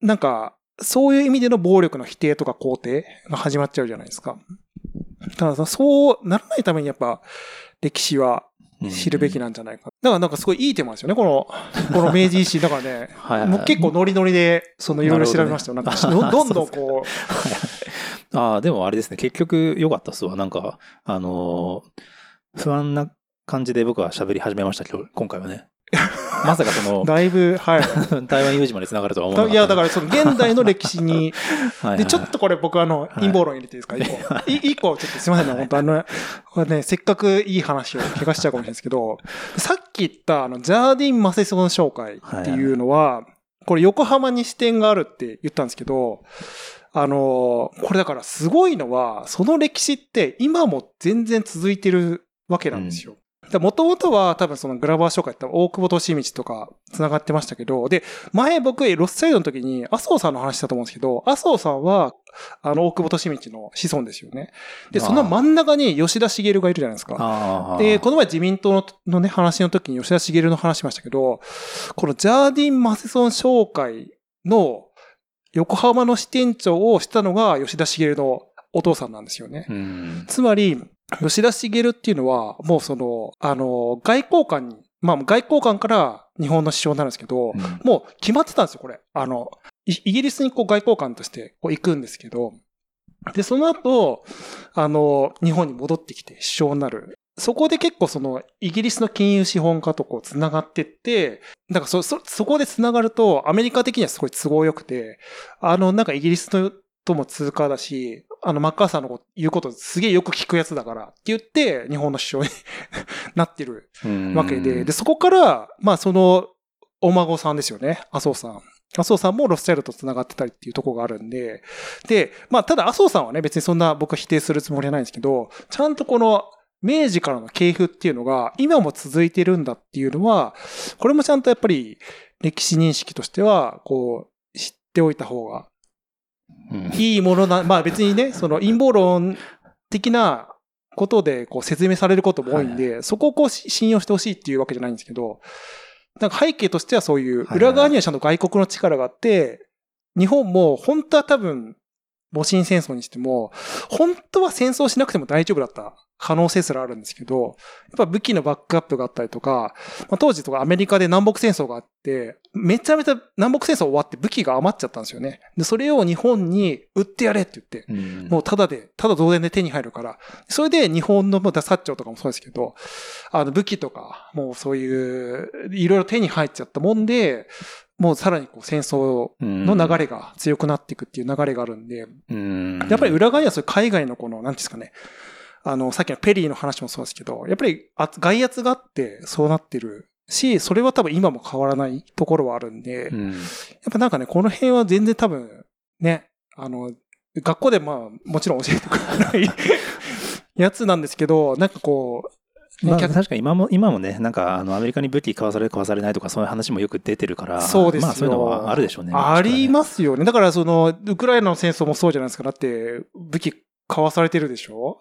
なんか、そういう意味での暴力の否定とか肯定が始まっちゃうじゃないですか。たださ、そうならないためにやっぱ、歴史はうん知るべきなんじゃないか。だからなんかすごいいいテーマですよね、この、この明治維新。だからね、はいはいもう結構ノリノリで、そのいろいろ調べましたよ。なんか、どどんどんこう、ああ、でもあれですね。結局良かったっすわ。なんか、あのー不安な感じで僕は喋り始めましたけど、今回はね。まさかその、だいぶ、はい。台湾有事まで繋がるとは思わなかった。いや、だからその現代の歴史に、で、ちょっとこれ僕あの、い陰謀論入れていいですか？一個。い一個、ちょっとすいませんね、本当あの、これね、せっかくいい話を怪我しちゃうかもしれないですけど、さっき言ったあの、ジャーディン・マセソン紹介っていうのは、これ横浜に支店があるって言ったんですけど、あの、これだからすごいのは、その歴史って今も全然続いてるわけなんですよ。もともとは多分そのグラバー紹介って大久保利道とか繋がってましたけど、で、前僕ロスサイドの時に麻生さんの話したと思うんですけど、麻生さんはあの大久保利道の子孫ですよね。で、その真ん中に吉田茂がいるじゃないですか。で、この前自民党ののね、話の時に吉田茂の話しましたけど、このジャーディン・マセソン商会の横浜の支店長をしたのが吉田茂のお父さんなんですよね。うん。つまり、吉田茂っていうのは、もうその、あの、外交官に、まあ外交官から日本の首相になるんですけど、うんもう決まってたんですよ、これ。あの、イイギリスにこう外交官としてこう行くんですけど、で、その後、あの、日本に戻ってきて首相になる。そこで結構その、イギリスの金融資本家とこう繋がってって、なんかそ、そ、そこで繋がると、アメリカ的にはすごい都合良くて、あの、なんかイギリスのとも通貨だし、あの、マッカーサーのこと言うことすげえよく聞くやつだからって言って、日本の首相に なってるわけで、で、そこから、まあその、お孫さんですよね、麻生さん。麻生さんもロスチャイルドと繋がってたりっていうところがあるんで、で、まあただ麻生さんはね、別にそんな僕は否定するつもりはないんですけど、ちゃんとこの明治からの系譜っていうのが今も続いてるんだっていうのは、これもちゃんとやっぱり歴史認識としては、こう、知っておいた方がうんいいものな、まあ別にね、その陰謀論的なことでこう説明されることも多いんで、そこをこうし信用してほしいっていうわけじゃないんですけど、なんか背景としてはそういう、はい。裏側にはちゃんと外国の力があって、日本も本当は多分、戊辰戦争にしても、本当は戦争しなくても大丈夫だった可能性すらあるんですけど、やっぱ武器のバックアップがあったりとか、まあ、当時とかアメリカで南北戦争があって、めちゃめちゃ南北戦争終わって武器が余っちゃったんですよね。で、それを日本に売ってやれって言って、うんもうただで、ただ同然で手に入るから。それで日本のもうダサッチョウとかもそうですけど、あの武器とか、もうそういう、いろいろ手に入っちゃったもんで、もうさらにこう戦争の流れが強くなっていくっていう流れがあるんで、うんやっぱり裏側にはそういう海外のこの、なんていうんですかね、あの、さっきのペリーの話もそうですけど、やっぱりあ外圧があってそうなってるし、それは多分今も変わらないところはあるんで、うんやっぱなんかね、この辺は全然多分、ね、あの、学校でまあ、もちろん教えてくれない やつなんですけど、なんかこう、ねまあ、客確かに今も、今もね、なんか、あの、アメリカに武器買わされる、買わされないとか、そういう話もよく出てるから、そうですよ。まあ、そういうのはあるでしょうね。ありす。ますよね。だからその、ウクライナの戦争もそうじゃないですか。だって、武器買わされてるでしょ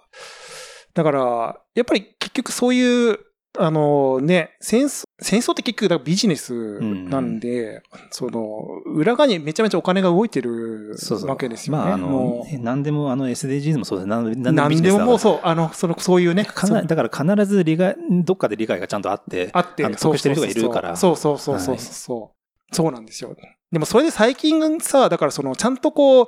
だから、やっぱり結局そういう、あのね、戦争、戦争って結局ビジネスなんで、その、裏側にめちゃめちゃお金が動いてるわけですよね。まあ、あもの、何でも、あの、SDGs もそうです。何でもう何でももうう。そう、あの、その、そういうね。だから必ず理解、どっかで理解がちゃんとあって、あって、得してる人がいるからそうそうそうそうそうはいそう。そうなんですよ。でもそれで最近さ、だからその、ちゃんとこう、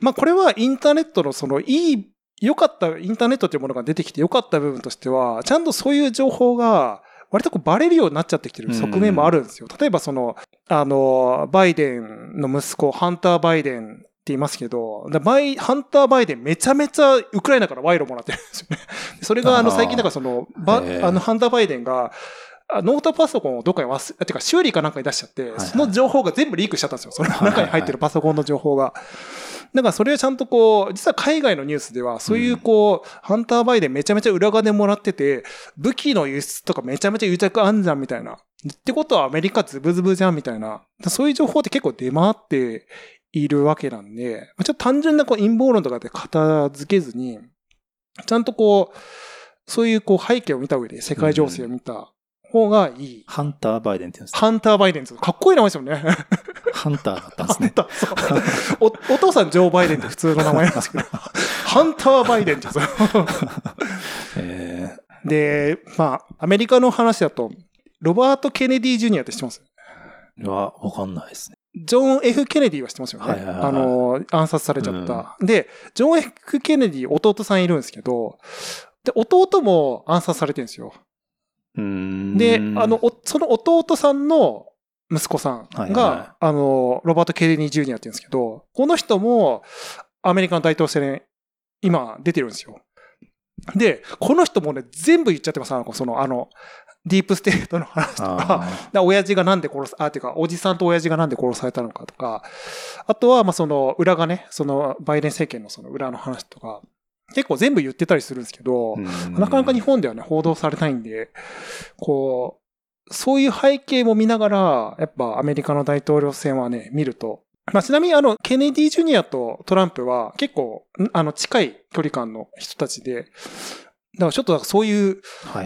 まあこれはインターネットのその、いい、良かった、インターネットというものが出てきて良かった部分としては、ちゃんとそういう情報が、割とこうバレるようになっちゃってきてる側面もあるんですよ。例えばその、あの、バイデンの息子、ハンター・バイデンって言いますけど、だバイハンター・バイデンめちゃめちゃウクライナから賄賂もらってるんですよね。それがあの最近なんかその、ばあのハンター・バイデンが、あノートパソコンをどっかに忘れ、あてか修理かなんかに出しちゃって、はいその情報が全部リークしちゃったんですよ。その中に入ってるパソコンの情報が。だからそれをちゃんとこう、実は海外のニュースでは、そういうこう、ハンターバイデンめちゃめちゃ裏金もらってて、武器の輸出とかめちゃめちゃ癒着あんじゃんみたいな。ってことはアメリカズブズブじゃんみたいな。そういう情報って結構出回っているわけなんで、まあちょっと単純なこう陰謀論とかで片付けずに、ちゃんとこう、そういうこう背景を見た上で世界情勢を見た方がいい。ハンター・バイデンって言うんですハンターバイデンってかっこいい名前ですよね。ハンターだったんですね。ハンター、そう。お、お父さんジョー・バイデンって普通の名前なんですけど、ハンター・バイデンってえで、まあ、アメリカの話だと、ロバート・ケネディ・ジュニアって知ってます？ー、は、わかんないですね。ジョン・ F・ ケネディは知ってますよね。はいはいはいはいあの、暗殺されちゃった。で、ジョン・ F・ ケネディ弟さんいるんですけど、で、弟も暗殺されてるんですよ。で、あの、、おその弟さんの息子さんが、はいはあの、ロバート・ケネディ・ジュニアって言うんですけど、この人もアメリカの大統領選、今出てるんですよ。で、この人もね、全部言っちゃってます。あの、その、あの、ディープステートの話とか、親父がなんで殺す、あ、てか、おじさんと親父がなんで殺されたのかとか、あとは、まあ、その、裏がね、その、バイデン政権のその裏の話とか、結構全部言ってたりするんですけど、ーなかなか日本ではね、報道されないんで、こう、そういう背景も見ながら、やっぱアメリカの大統領選はね、見ると、まあ、ちなみにあの、ケネディ・ジュニアとトランプは結構、んあの、近い距離感の人たちで、だからちょっとそういう、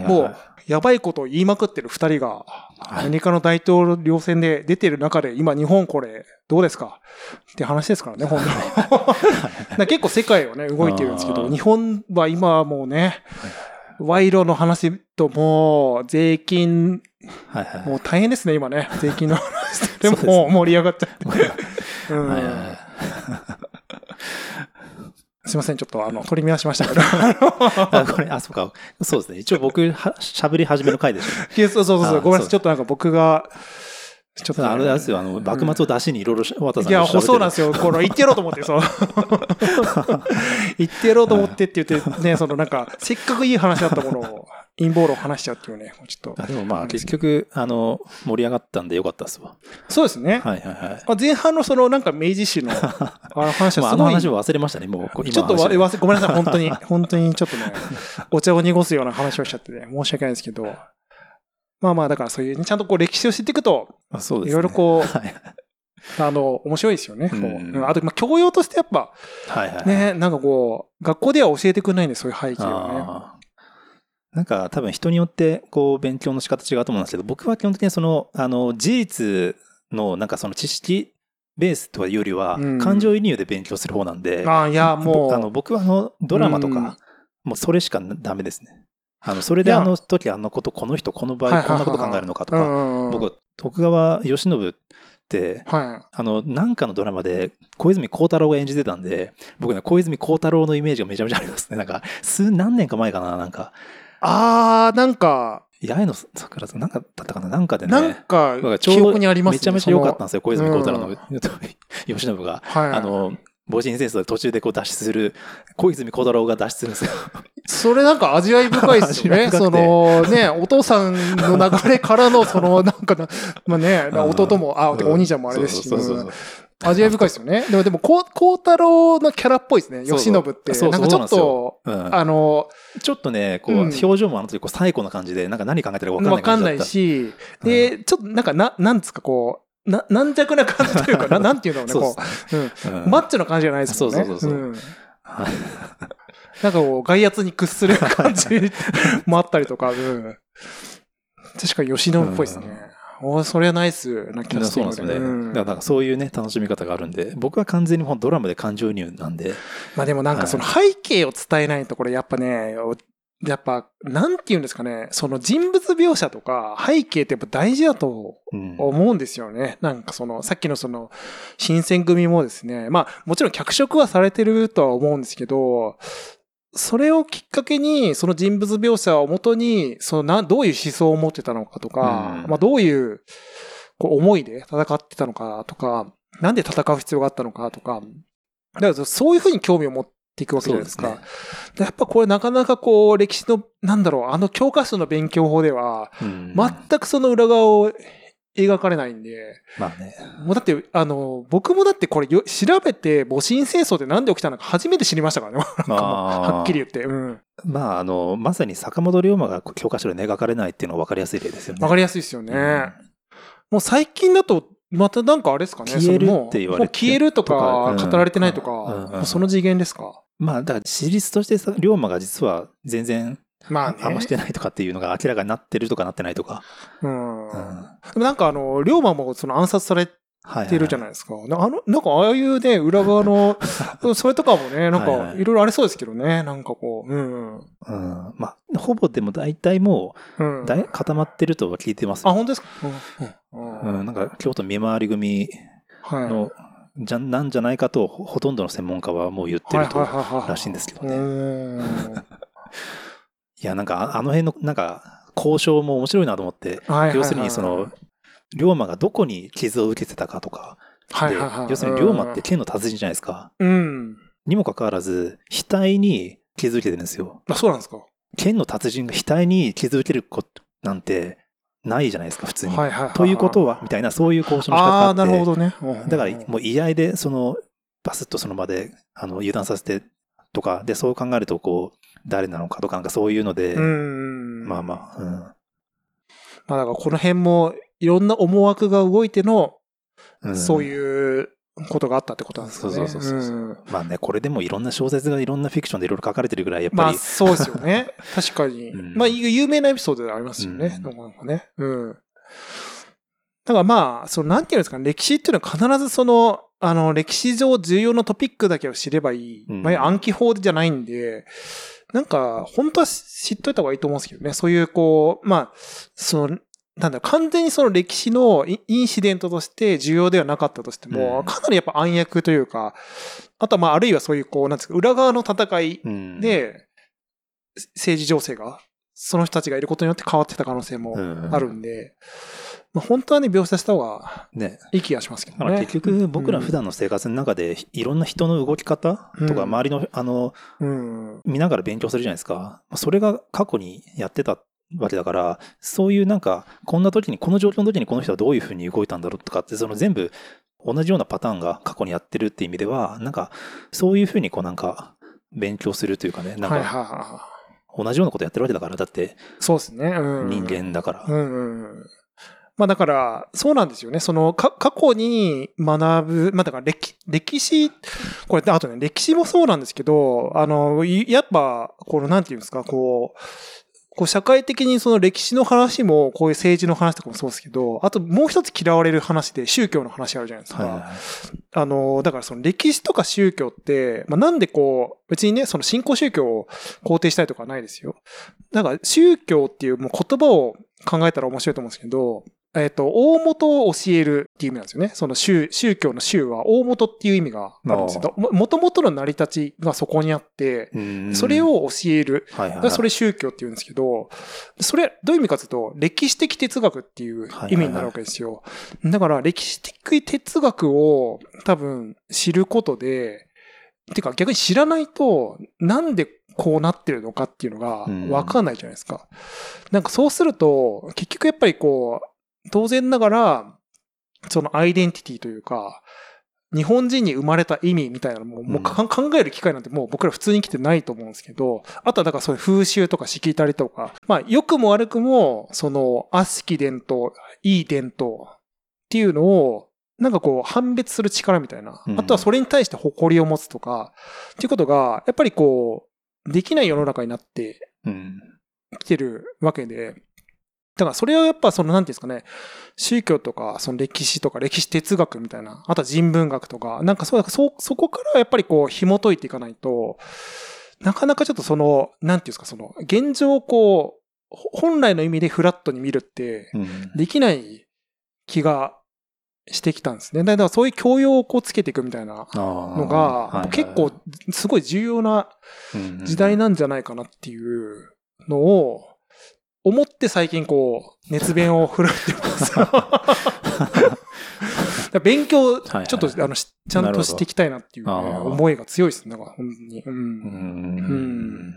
もう、やばいことを言いまくってる二人が、アメリカの大統領選で出てる中で、今日本これ、どうですか？って話ですからね、本当に。結構世界はね、動いてるんですけど、日本は今はもうね、賄賂の話ともう、税金、はいはい。もう大変ですね、今ね。税金の話でもう盛り上がっちゃって。うん すいません、ちょっとあの、取り乱しましたけど。あこれ、あ、そうか。そうですね。一応僕、は喋り始めの回でしょそうそうそうそう、あごめんなさい。ちょっとなんか僕がちょっとね、あれですよ、あの、幕末を出しにいろいろ、渡さんいや、そうなんですよ。この、言ってやろうと思って、そう。言ってやろうと思ってって言って、ね、そのなんか、せっかくいい話だったものを、陰謀論を話しちゃうっていうね、ちょっと。あでもまあ、結局、あの、盛り上がったんでよかったっすわ。そうですね。はいはいはい。まあ、前半のそのなんか明治史の あの話まあ、はすごい、あの話を忘れましたね、もう。今ちょっとわ忘れ、ごめんなさい、本当に、本当にちょっとね、お茶を濁すような話をしちゃってね、申し訳ないですけど、まあまあ、だからそういうね、ちゃんとこう歴史を知っていくと、あそうですね。いろいろこうはいあの、面白いですよね。こううんうんあと、まあ、教養としてやっぱ、はいはい。ね、なんかこう、学校では教えてくれないんで、そういう背景をね。なんか多分人によってこう勉強の仕方違うと思うんですけど、僕は基本的にその、あの、事実のなんかその知識ベースというよりはうん、感情移入で勉強する方なんで、ああ、いや、もう、あの僕はあのドラマとうんか、もうそれしかダメですね。あの、それであの時あのこと、この人、この場合こんなこと考えるのかとか、僕、徳川慶喜って、はあの、なんかのドラマで小泉孝太郎が演じてたんで、僕ね、小泉孝太郎のイメージがめちゃめちゃありますね。なんか、数、何年か前かな、なんか、い。ああ、なんか、八重の桜とか、なんかだったかな、なんかでね。なんか記憶にありますね。めちゃめちゃ良かったんんですよ、小泉孝太郎の、うん慶喜が。はい。あの、戊辰戦争で途中でこう。脱出する、小泉孝太郎が脱出するんですよ。それなんか味わい深いですよね。そのね、お父さんの流れからの、その、なんかな、まあね、う。ん弟も、あ、お兄ちゃんもあれですし、そう。そう。そう。そう。う。ん味わい深いですよね。でも、でも、こう。孝太郎のキャラっぽいですね。そう。そう。慶喜って。そう。そう。なんかちょっと、う。んあの、ちょっとね、こう、う。ん表情もあの時こう。最高な感じで、なんか何考えてるか分かんなわかんないい感じだった。し、で、ちょっとなんか、な、なんですか、こう、な、軟弱な感じというか、ななんていうのね、こう、うん。うん。マッチョな感じじゃないですもんね。そうそうそうそう。ん。はいなんかこう、外圧に屈する感じ もあったりとか、うん。確かに吉野っぽいですね。おそれはナイスなキャステそうですよね。うん。だからなんかそういうね、楽しみ方があるんで、僕は完全にもうドラマで感情移入なんで、まあでもなんかその背景を伝えないとこれやっぱね、やっぱ、なんて言うんですかね、その人物描写とか背景ってやっぱ大事だとうん思うんですよね。なんかその、さっきのその、新選組もですね、まあもちろん脚色はされてるとは思うんですけど、それをきっかけに、その人物描写をもとに、そのな、どういう思想を持ってたのかとか、うんまあどういう、こう思いで戦ってたのかとか、なんで戦う必要があったのかとか、だからそういうふうに興味を持っていくわけじゃないですか。そうでやっぱこれなかなかこう、歴史の、なんだろう、あの教科書の勉強法では、うん全くその裏側を描かれないんで、まあね。もうだって、あの、僕もだってこれよ調べて、戊辰戦争ってなんで起きたのか初めて知りましたからね。はっきり言って。うん。まあ、あの、まさに坂本龍馬が教科書で描かれないっていうのは分かりやすい例ですよね。わかりやすいですよね。うんもう最近だと、またなんかあれですかね。消えるって言われてもう消えるとか語られてないとか、その次元ですか？まあ、だから、史実としてさ龍馬が実は全然、まあね。あんましてないとかっていうのが明らかになってるとかなってないとか。うん。うん。はでもなんかあの、龍馬もその暗殺されいはい。てるじゃないですか。なあの、なんかああいうね、裏側の、それとかもね、なんかはいはいいろいろありそうですけどね。なんかこう、うん。うん。まあ、ほぼでも大体もう固まってるとは聞いてますあ、よ。本当ですか？うん。うんうん。なんか、京都見回り組はい。の、じゃ、なんじゃないかと、ほほとんどの専門家はもう言ってると。らしいんですけどね いや、なんか、ああの辺の、なんか、交渉も面白いなと思って、要するにその、龍馬がどこに傷を受けてたかとか、ではいはいはい。要するに龍馬って剣の達人じゃないですか。うん。にもかかわらず、額に傷受けてるんですよ。あ、そうなんですか。剣の達人が額に傷受けることなんてないじゃないですか、普通に。はいはいはい。ということはみたいな、そういう交渉の仕方ああ、があって。なるほどね。うんだから、もう居合で、その、バスッとその場で、あの、油断させてとか、で、そう考えると、こう、誰なのかとか、なんかそういうので、うん。まあまあ、うん。まあだからこの辺もいろんな思惑が動いての、うんそういうことがあったってことなんですかね。そうそうそうそううんまあね、これでもいろんな小説がいろんなフィクションでいろいろ書かれてるぐらい、やっまあぱり、そうですよね。確かに。うんまあ有名なエピソードでありますよね。うんなんかね。うん。だからまあ、そのなんていうんですかね、歴史っていうのは必ずその、あの、歴史上重要なトピックだけを知ればいい。うんまあ暗記法じゃないんで、なんか、本当は知っといた方がいいと思うんですけどね。そういう、こう、まあ、その、なんだ完全にその歴史のイインシデントとして重要ではなかったとしても、うんかなりやっぱ暗躍というか、あとはまあ、あるいはそういう、こう、なんですか、裏側の戦いうん、で、政治情勢が、その人たちがいることによって変わってた可能性もうんあるんで、まあ、本当はね、描写した方がね。いい気がしますけどね。だから結局僕ら普段の生活の中でいろんな人の動き方とかうん周りのあのうん。見ながら勉強するじゃないですか。それが過去にやってたわけだから、そういうなんか、こんな時に、この状況の時にこの人はどういうふうに動いたんだろうとかって、その全部同じようなパターンが過去にやってるって意味では、なんか、そういうふうにこうなんか、勉強するというかね、なんか、は同じようなことやってるわけだから、だってい。そうですね。うん。人間だから。うんうんうん。まあだから、そうなんですよね。その、か、過去に学ぶ、まあだから歴、歴史、これ、あとね、歴史もそうなんですけど、あの、いやっぱ、この、なんていうんですか、こう、こう社会的にその歴史の話も、こういう政治の話とかもそうですけど、あともう一つ嫌われる話で宗教の話あるじゃないですか。はいあの、だからその歴史とか宗教って、まあ、なんでこう、別にね、その信仰宗教を肯定したいとかはないですよ。だから宗教っていうもう言葉を考えたら面白いと思うんですけど、えっ、と、大元を教えるっていう意味なんですよね。その宗、宗教の宗は大元っていう意味があるんですよ。も、もともとの成り立ちがそこにあって、うんそれ、を教える。はいはいはい、それ宗教って言うんですけど、それ、どういう意味かというと、歴史的哲学っていう意味になるわけですよ。だから、歴史的哲学を多分知ることで、てか逆に知らないと、なんでこうなってるのかっていうのがうんわかんないじゃないですか。なんかそうすると、結局やっぱりこう、当然ながら、そのアイデンティティというか、日本人に生まれた意味みたいなのも、もうか考える機会なんてもう僕ら普通に来てないと思うんですけど、あとはだからそういう風習とかしきたりとか、まあ良くも悪くも、その悪しき伝統、いい伝統っていうのを、なんかこう判別する力みたいな。うんあとはそれに対して誇りを持つとか、っていうことが、やっぱりこう、できない世の中になってうん。来てるわけで、だからそれはやっぱその、なんていうんですかね、宗教とか、その歴史とか歴史哲学みたいな、あとは人文学とか、なんかそう、そ、そこからやっぱりこう紐解いていかないと、なかなかちょっとその、なんていうんですか、その、現状をこう、ほ本来の意味でフラットに見るって、うん。できない気がしてきたんですね。だからそういう教養をこうつけていくみたいなののが、結構すごい重要な時代なんじゃないかなっていうのを思って最近こう熱弁を振るってます。勉強はいはいちょっとあのしちゃんとしていきたいなっていう思いが強いですね。だから本当に。う。うんん。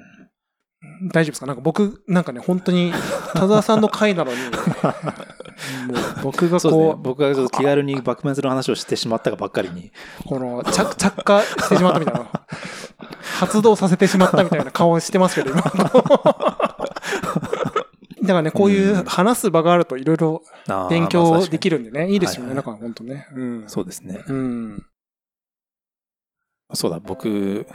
大丈夫ですか？なんか僕、なんかね、本当に田沢さんの回なのに、もう僕がそうねこう、僕がちょっと気軽にバックメンズの話をしてしまったがばっかりに。この着着火してしまったみたいな、発動させてしまったみたいな顔してますけど、今。だからね、こういう話す場があるといろいろ勉まあ強できるんでね、いいですよね。はいはいだから本当ね。うん。そうですね。うん。そうだ、僕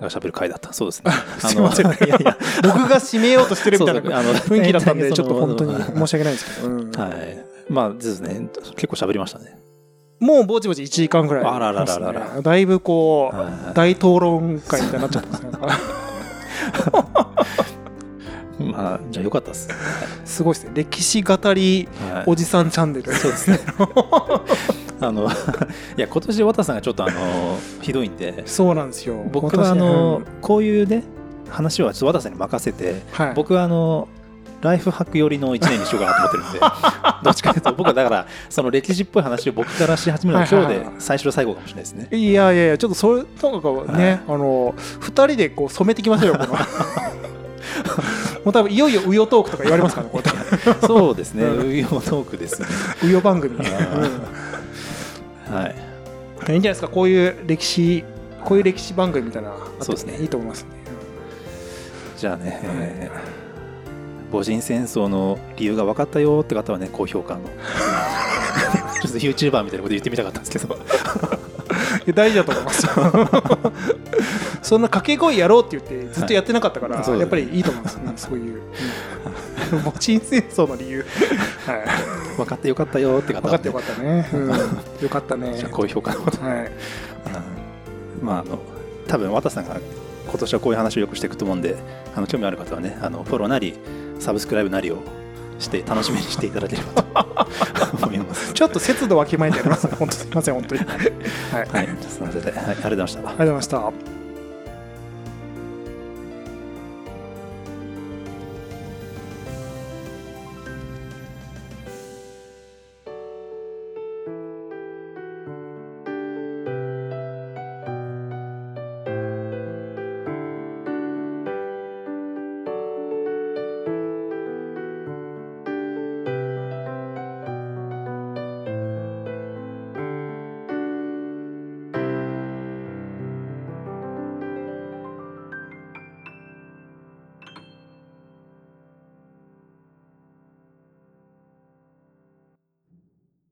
が喋る回だった。そうですね。すいません。いやいや、僕が締めようとしてるみたいな雰囲気だったんで、ちょっと本当に申し訳ないですけど。うんはい。まあ、ですね。結構喋りましたね。もうぼちぼち1時間ぐらい、あらららららだいぶこう、は大討論会みたいになっちゃってますね。まあ、じゃあよかったです。すごいですね。歴史語りはいおじさんチャンネル。そうですね。あの、いや、今年、渡さんがちょっとあの、ひどいんで、そうなんですよ。僕はあの私、こういうね、話はちょっと渡さんに任せて、はい、僕はあの、ライフハック寄りの1年にしようかなと思ってるんで、どっちかというと、僕はだから、その歴史っぽい話を僕からし始めるのは今日ではいはいはい最初と最後かもしれないですね。いやいやいや、ちょっとそれとかね、あの、二人でこう染めてきましょうよ、この。もう多分いよいよウヨトークとか言われますからね。そうですね、うんウヨトークですね。ウヨ番組。はい。うんいいんじゃないですか、こういう歴史、こういう歴史番組みたいなのあってもそうですねいいと思いますね。じゃあね、えー戊辰戦争の理由が分かったよって方はね、高評価の。ちょっと YouTuber みたいなこと言ってみたかったんですけど。大事だと思いますよ。そんな掛け声やろうって言ってずっとやってなかったから、はいやっぱりいいと思います、うんそういう。うん、戊辰戦争の理由。はい。分かってよかったよって方分かってよかったね。うん、よかったね じゃあ。高評価のこと。はい。うんまあ、あの、多分渡さんが今年はこういう話をよくしていくと思うんで、あの興味ある方はね、あのフォローなり、サブスクライブなりをして楽しみにしていただければと 思います。ちょっと節度わきまえてやりますね。本当すみません、本当に。はい。ありがとうはい、そので、はい、ありがとうございました。ございました。